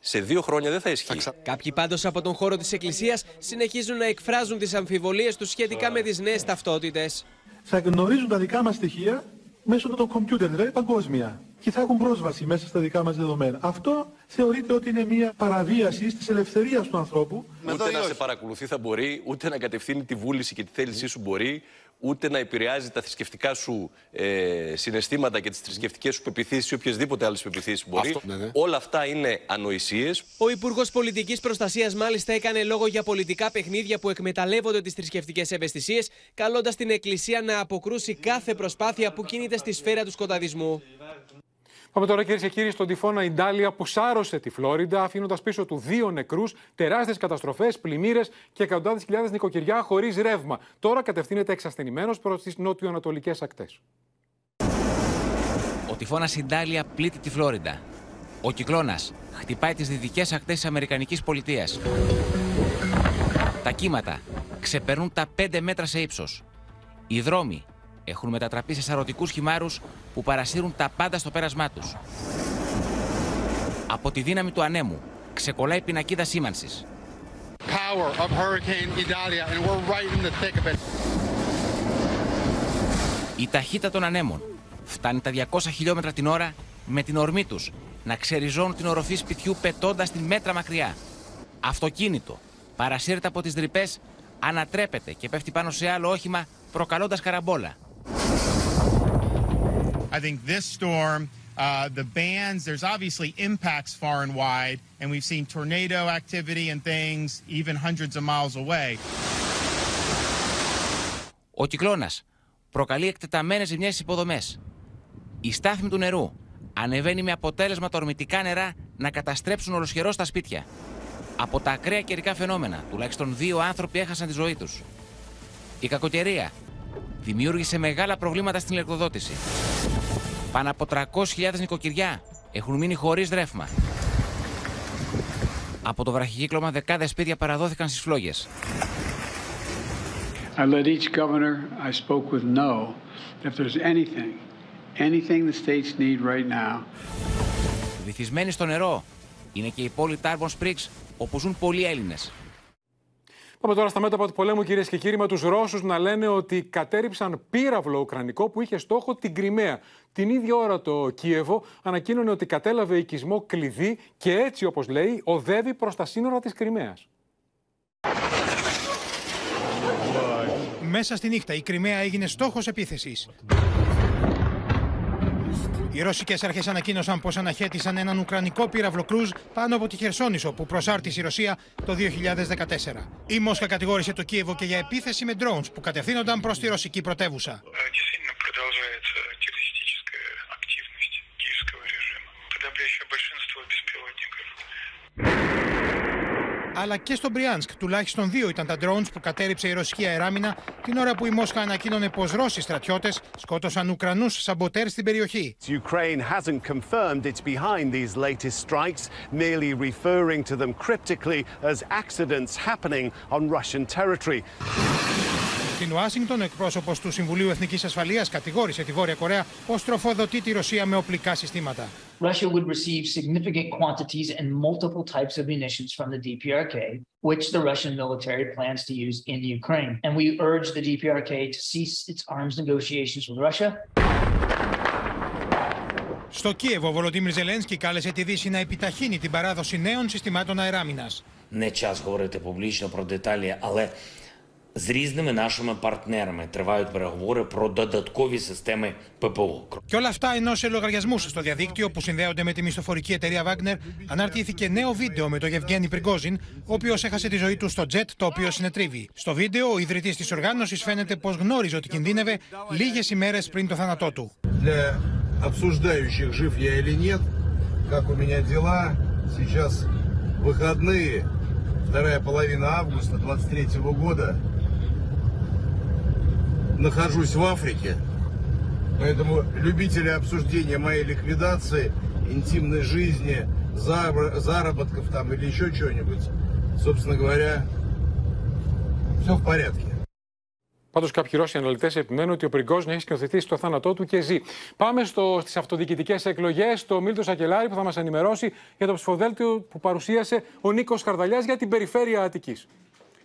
σε δύο χρόνια δεν θα ισχύει. Κάποιοι πάντως από τον χώρο της Εκκλησίας συνεχίζουν να εκφράζουν τις αμφιβολίες τους σχετικά με τις νέες ταυτότητες. Θα γνωρίζουν τα δικά μας στοιχεία μέσω των κομπιούτερ, δηλαδή παγκόσμια. Και θα έχουν πρόσβαση μέσα στα δικά μας δεδομένα. Αυτό θεωρείται ότι είναι μια παραβίαση της ελευθερίας του ανθρώπου. Ούτε να σε παρακολουθεί θα μπορεί, ούτε να κατευθύνει τη βούληση και τη θέλησή σου μπορεί, ούτε να επηρεάζει τα θρησκευτικά σου ε, συναισθήματα και τις θρησκευτικές σου πεπιθήσεις ή οποιασδήποτε άλλες πεπιθήσεις μπορεί. Αυτό, ναι, ναι. Όλα αυτά είναι ανοησίες. Ο Υπουργός Πολιτικής Προστασίας μάλιστα έκανε λόγο για πολιτικά παιχνίδια που εκμεταλλεύονται τις θρησκευτικές ευαισθησίες, καλώντας την Εκκλησία να αποκρούσει κάθε προσπάθεια που κινείται στη σφαίρα του σκοταδισμού. Πάμε τώρα κυρίες και κύριοι στον τυφώνα Ιντάλια που σάρωσε τη Φλόριντα, αφήνοντας πίσω του δύο νεκρούς, τεράστιες καταστροφές, πλημμύρες και εκατοντάδες χιλιάδες νοικοκυριά χωρίς ρεύμα. Τώρα κατευθύνεται εξασθενημένος προς τις νότιο-ανατολικέ ακτές. Ο τυφώνας Ιντάλια πλήττει τη Φλόριντα. Ο κυκλώνας χτυπάει τις δυτικές ακτές της Αμερικανικής πολιτείας. Τα κύματα ξεπερνούν τα 5 μέτρα σε ύψος. Οι δρόμοι έχουν μετατραπεί σε σαρωτικούς χυμάρους που παρασύρουν τα πάντα στο πέρασμά τους. Από τη δύναμη του ανέμου ξεκολλάει πινακίδα σήμανσης. Η ταχύτητα των ανέμων φτάνει τα 200 χιλιόμετρα την ώρα με την ορμή τους να ξεριζώνουν την οροφή σπιτιού πετώντας την μέτρα μακριά. Αυτοκίνητο παρασύρεται από τις δρυπές ανατρέπεται και πέφτει πάνω σε άλλο όχημα προκαλώντας καραμπόλα. I think this storm, uh, the bands, there's obviously impacts far and wide, and we've seen tornado activity and things even hundreds of miles away. Ο κυκλώνας προκαλεί εκτεταμένες ζημιές στις υποδομές. Η στάθμη του νερού ανεβαίνει με αποτέλεσμα τα ορμητικά νερά να καταστρέψουν ολοσχερό τα σπίτια. Από τα ακραία καιρικά φαινόμενα, τουλάχιστον δύο άνθρωποι έχασαν τη ζωή τους. Η κακοκαιρία δημιούργησε μεγάλα προβλήματα στην ηλεκτροδότηση. Πάνω από 300.000 νοικοκυριά έχουν μείνει χωρίς ρεύμα. Από το βραχικύκλωμα δεκάδες σπίτια παραδόθηκαν στις φλόγες. I let each governor I spoke with know if there's anything, anything the states need right now. Βυθισμένη στο νερό είναι και η πόλη Τάρμπον Σπρίξ, όπου ζουν πολλοί Έλληνες. Πάμε τώρα στα μέτωπα του πολέμου, κυρίες και κύριοι, με τους Ρώσους να λένε ότι κατέριψαν πύραυλο ουκρανικό που είχε στόχο την Κρυμαία. Την ίδια ώρα το Κίεβο ανακοίνωνε ότι κατέλαβε οικισμό κλειδί και έτσι, όπως λέει, οδεύει προς τα σύνορα της Κρυμαίας. Μέσα στη νύχτα η Κρυμαία έγινε στόχος επίθεσης. Οι ρωσικές αρχές ανακοίνωσαν πως αναχέτησαν έναν ουκρανικό πύραυλο κρούζ πάνω από τη Χερσόνησο που προσάρτησε η Ρωσία το 2014. Η Μόσχα κατηγόρησε το Κίεβο και για επίθεση με drones που κατευθύνονταν προς τη ρωσική πρωτεύουσα. Αλλά και στο Μπριάνσκ τουλάχιστον δύο ήταν τα drones που κατέριψε η ρωσική αεράμινα την ώρα που η Μόσχα ανακοίνωνε πως Ρώσοι στρατιώτες σκότωσαν Ουκρανούς σαμποτέρ στην περιοχή. Ukraine hasn't confirmed it's behind these latest strikes, merely referring to them cryptically as accidents happening on Russian territory Στην Ουάσιγκτον, ο εκπρόσωπο του Συμβουλίου Εθνική Ασφαλεία κατηγόρησε τη Βόρεια Κορέα πω τροφοδοτεί τη Ρωσία με οπλικά συστήματα. Russia would receive significant quantities and multiple types of munitions from the DPRK, which the Russian military plans to use in Ukraine. And we urge the DPRK to cease its arms negotiations with Russia. Στο Κίεβο, ο Βολοντίμιρ Ζελένσκι κάλεσε τη Δύση να επιταχύνει την παράδοση νέων συστημάτων αεράμινας. Не час говорити публічно про деталі, але з різними нашими партнерами тривають переговори про додаткові системи ППО. Και όλα αυτά ενώ σε λογαριασμού στο διαδίκτυο που συνδέονται με τη μισθοφορική εταιρεία Wagner αναρτήθηκε νέο βίντεο με τον Γευγένη Πριγκόζιν, ο οποίο έχασε τη ζωή του στο τζετ το οποίο συνετρίβει. Στο βίντεο, ο ιδρυτή τη οργάνωση φαίνεται πω γνώριζε ότι κινδύνευε λίγε ημέρε πριν το θάνατό του. Для обсуждающих, жив я или нет, как у меня дела, сейчас выходные, вторая половина августа 23 года, нахожусь в Африке, поэтому любители обсуждения моей ликвидации, интимной жизни, заработков там или еще чего-нибудь, собственно говоря, все в порядке. Πάντω, κάποιοι Ρώσοι αναλυτέ επιμένουν ότι ο Πριγκόζιν έχει σκηνοθετήσει το θάνατό του και ζει. Πάμε στι αυτοδιοικητικέ εκλογέ. Το Μίλτο Σακελάρη που θα μα ενημερώσει για το ψηφοδέλτιο που παρουσίασε ο Νίκο Καρδαλιά για την περιφέρεια Αττική.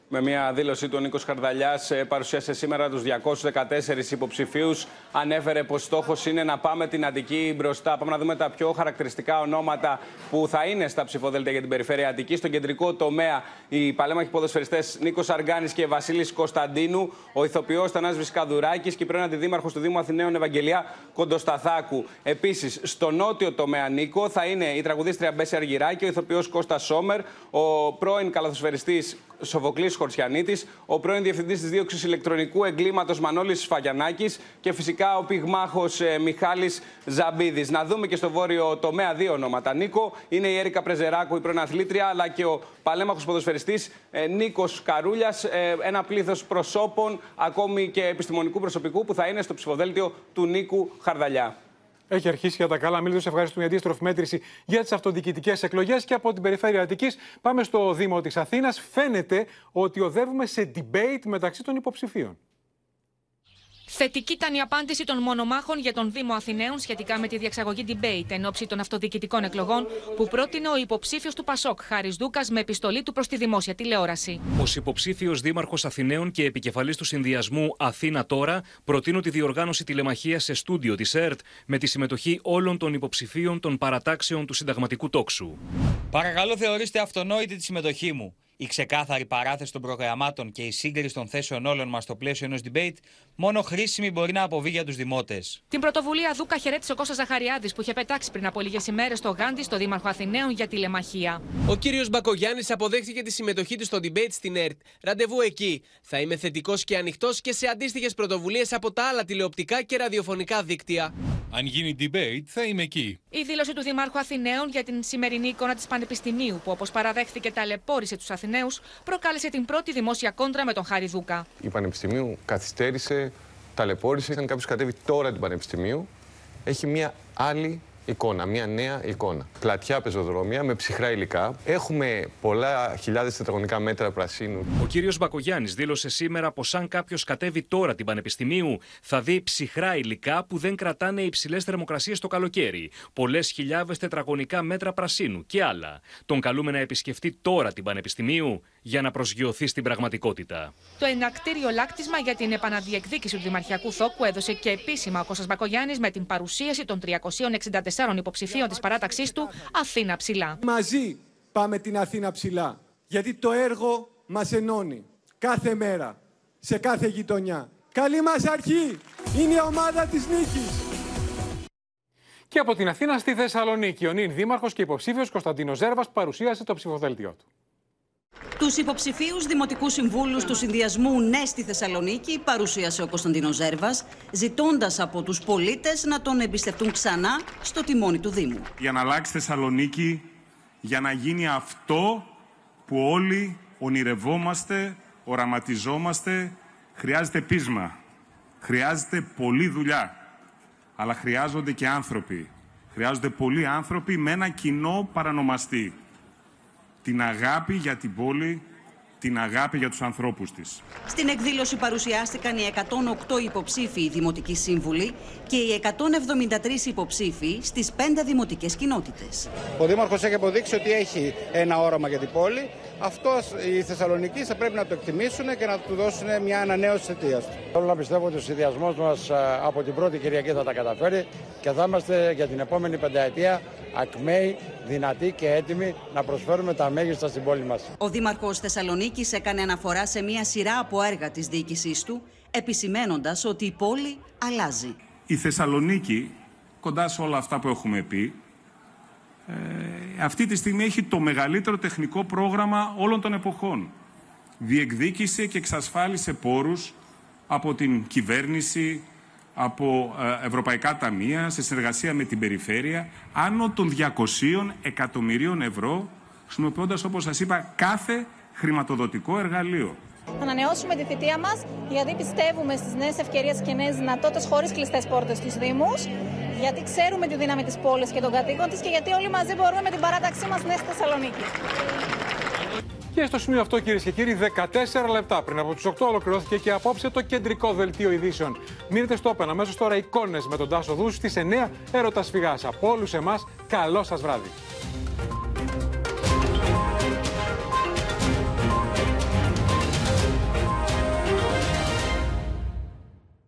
Με μια δήλωση του Νίκος Καρδαλιά, παρουσίασε σήμερα τους 214 υποψηφίους. Ανέφερε πως στόχος είναι να πάμε την Αττική μπροστά. Πάμε να δούμε τα πιο χαρακτηριστικά ονόματα που θα είναι στα ψηφοδέλτια για την περιφέρεια Αττικής. Στον κεντρικό τομέα, οι παλέμαχοι ποδοσφαιριστές Νίκος Αργάνης και Βασίλης Κωνσταντίνου, ο ηθοποιός Τανά Βισκαδουράκη και η πρώην αντιδήμαρχος του Δήμου Αθηναίων Ευαγγελία Κοντοσταθάκου. Επίσης, στο νότιο τομέα, Νίκο, θα είναι η τραγουδίστρια Μπέση Αργυράκη, ο ηθοποιός Κώστας Σόμερ, ο πρώην καλαθοσφαιριστής Σοφοκλής Χορσιανίτη, ο πρώην διευθυντής της δίωξης ηλεκτρονικού εγκλήματος Μανώλης Φαγιανάκης και φυσικά ο πυγμάχος ε, Μιχάλης Ζαμπίδης. Να δούμε και στο βόρειο τομέα δύο ονόματα. Νίκο είναι η Έρικα Πρεζεράκου, η πρώην αθλήτρια, αλλά και ο παλέμαχος ποδοσφαιριστής ε, Νίκος Καρούλιας. Ε, ένα πλήθος προσώπων, ακόμη και επιστημονικού προσωπικού που θα είναι στο ψηφοδέλτιο του Νίκου Χαρδαλιά. Έχει αρχίσει για τα καλά. Μίλητο, ευχαριστούμε για αντίστροφη μέτρηση για τις αυτοδιοικητικές εκλογές και από την περιφέρεια Αττικής. Πάμε στο Δήμο της Αθήνας. Φαίνεται ότι οδεύουμε σε debate μεταξύ των υποψηφίων. Θετική ήταν η απάντηση των μονομάχων για τον Δήμο Αθηναίων σχετικά με τη διεξαγωγή debate εν ώψη των αυτοδιοικητικών εκλογών που πρότεινε ο υποψήφιος του Πασόκ, Χάρης Δούκας, με επιστολή του προς τη δημόσια τηλεόραση. Ω υποψήφιος Δήμαρχος Αθηναίων και επικεφαλής του συνδυασμού Αθήνα Τώρα, προτείνω τη διοργάνωση τηλεμαχίας σε στούντιο της ΕΡΤ με τη συμμετοχή όλων των υποψηφίων των παρατάξεων του συνταγματικού τόξου. Παρακαλώ, θεωρήστε αυτονόητη τη συμμετοχή μου. Η ξεκάθαρη παράθεση των προγραμμάτων και η σύγκριση των θέσεων όλων μας στο πλαίσιο ενός debate, μόνο χρήσιμη μπορεί να αποβεί για τους δημότες. Την πρωτοβουλία Δούκα χαιρέτησε ο Κώστας Ζαχαριάδης που είχε πετάξει πριν από λίγες ημέρες στο Γάντι στο Δήμαρχο Αθηναίων για τηλεμαχία. Ο κύριος Μπακογιάννης αποδέχτηκε τη συμμετοχή του στο debate στην ΕΡΤ. Ραντεβού εκεί. Θα είμαι θετικός και ανοιχτός και σε αντίστοιχες πρωτοβουλίες από τα άλλα τηλεοπτικά και ραδιοφωνικά δίκτυα. Αν γίνει debate, θα είμαι εκεί. Η δήλωση του Δημάρχου Αθηναίων για την σημερινή εικόνα της Πανεπιστημίου, που όπως παραδέχθηκε ταλαιπώρησε τους Αθηναίου, προκάλεσε την πρώτη δημόσια κόντρα με τον Χάρη Δούκα. Η Πανεπιστημίου καθυστέρησε, ταλαιπώρησε. Αν κάποιος κατέβει τώρα την Πανεπιστημίου, έχει μια άλλη εικόνα, μια νέα εικόνα. Πλατιά πεζοδρόμια με ψυχρά υλικά. Έχουμε πολλά χιλιάδες τετραγωνικά μέτρα πρασίνου. Ο κύριος Μπακογιάννης δήλωσε σήμερα πως αν κάποιος κατέβει τώρα την Πανεπιστημίου, θα δει ψυχρά υλικά που δεν κρατάνε υψηλές θερμοκρασίες το καλοκαίρι. Πολλές χιλιάδες τετραγωνικά μέτρα πρασίνου και άλλα. Τον καλούμε να επισκεφτεί τώρα την Πανεπιστημίου για να προσγειωθεί στην πραγματικότητα. Το ενακτήριο λάκτισμα για την επαναδιεκδίκηση του Δημαρχιακού Θόκου έδωσε και επίσημα ο Κώστας Μπακογιάννης με την παρουσίαση των 364 υποψηφίων της παράταξής του Αθήνα ψηλά. Μαζί πάμε την Αθήνα ψηλά, γιατί το έργο μας ενώνει κάθε μέρα, σε κάθε γειτονιά. Καλή μας αρχή! Είναι η ομάδα της νίκης! Και από την Αθήνα στη Θεσσαλονίκη, ο νυν δήμαρχος και υποψήφιος Κωνσταντίνος Ζέρβας παρουσίασε το ψηφοδέλτιό του. Τους υποψηφίους δημοτικού συμβούλου του συνδυασμού Ναι στη Θεσσαλονίκη παρουσίασε ο Κωνσταντίνος Ζέρβας, ζητώντας από τους πολίτες να τον εμπιστευτούν ξανά στο τιμόνι του Δήμου. Για να αλλάξει Θεσσαλονίκη, για να γίνει αυτό που όλοι ονειρευόμαστε, οραματιζόμαστε, χρειάζεται πείσμα. Χρειάζεται πολλή δουλειά. Αλλά χρειάζονται και άνθρωποι. Χρειάζονται πολλοί άνθρωποι με ένα κοινό παρανομαστή την αγάπη για την πόλη, την αγάπη για τους ανθρώπους της. Στην εκδήλωση παρουσιάστηκαν οι 108 υποψήφοι δημοτικοί σύμβουλοι και οι 173 υποψήφοι στις 5 δημοτικές κοινότητες. Ο Δήμαρχος έχει αποδείξει ότι έχει ένα όραμα για την πόλη. Αυτός οι Θεσσαλονικοί θα πρέπει να το εκτιμήσουν και να του δώσουν μια ανανέωση της αιτίας του. Θέλω να πιστεύω ότι ο συνδυασμός μας από την πρώτη Κυριακή θα τα καταφέρει και θα είμαστε για την επόμενη πενταετία ακμαίοι, δυνατοί και έτοιμοι να προσφέρουμε τα μέγιστα στην πόλη μας. Ο Δήμαρχος Θεσσαλονίκη έκανε αναφορά σε μια σειρά από έργα της διοίκησής του, επισημένοντας ότι η πόλη αλλάζει. Η Θεσσαλονίκη, κοντά σε όλα αυτά που έχουμε πει, ε, αυτή τη στιγμή έχει το μεγαλύτερο τεχνικό πρόγραμμα όλων των εποχών. Διεκδίκησε και εξασφάλισε πόρους από την κυβέρνηση, από ε, ευρωπαϊκά ταμεία, σε συνεργασία με την περιφέρεια, άνω των 200 εκατομμυρίων ευρώ, χρησιμοποιώντας, όπως σας είπα, κάθε χρηματοδοτικό εργαλείο. Θα ανανεώσουμε τη θητεία μας, γιατί πιστεύουμε στις νέες ευκαιρίες και νέες δυνατότητες χωρίς κλειστές πόρτες στους Δήμους, γιατί ξέρουμε τη δύναμη της πόλης και των κατοίκων της και γιατί όλοι μαζί μπορούμε με την παράταξή μας νέα στη Θεσσαλονίκη. Και στο σημείο αυτό, κυρίες και κύριοι, 14 λεπτά πριν από του 8 ολοκληρώθηκε και απόψε το κεντρικό δελτίο ειδήσεων. Μείνετε στο όπεν αμέσως τώρα εικόνες με τον Τάσο Δού στις 9 έρωτας φυγάς. Από όλους εμάς, καλό σας βράδυ.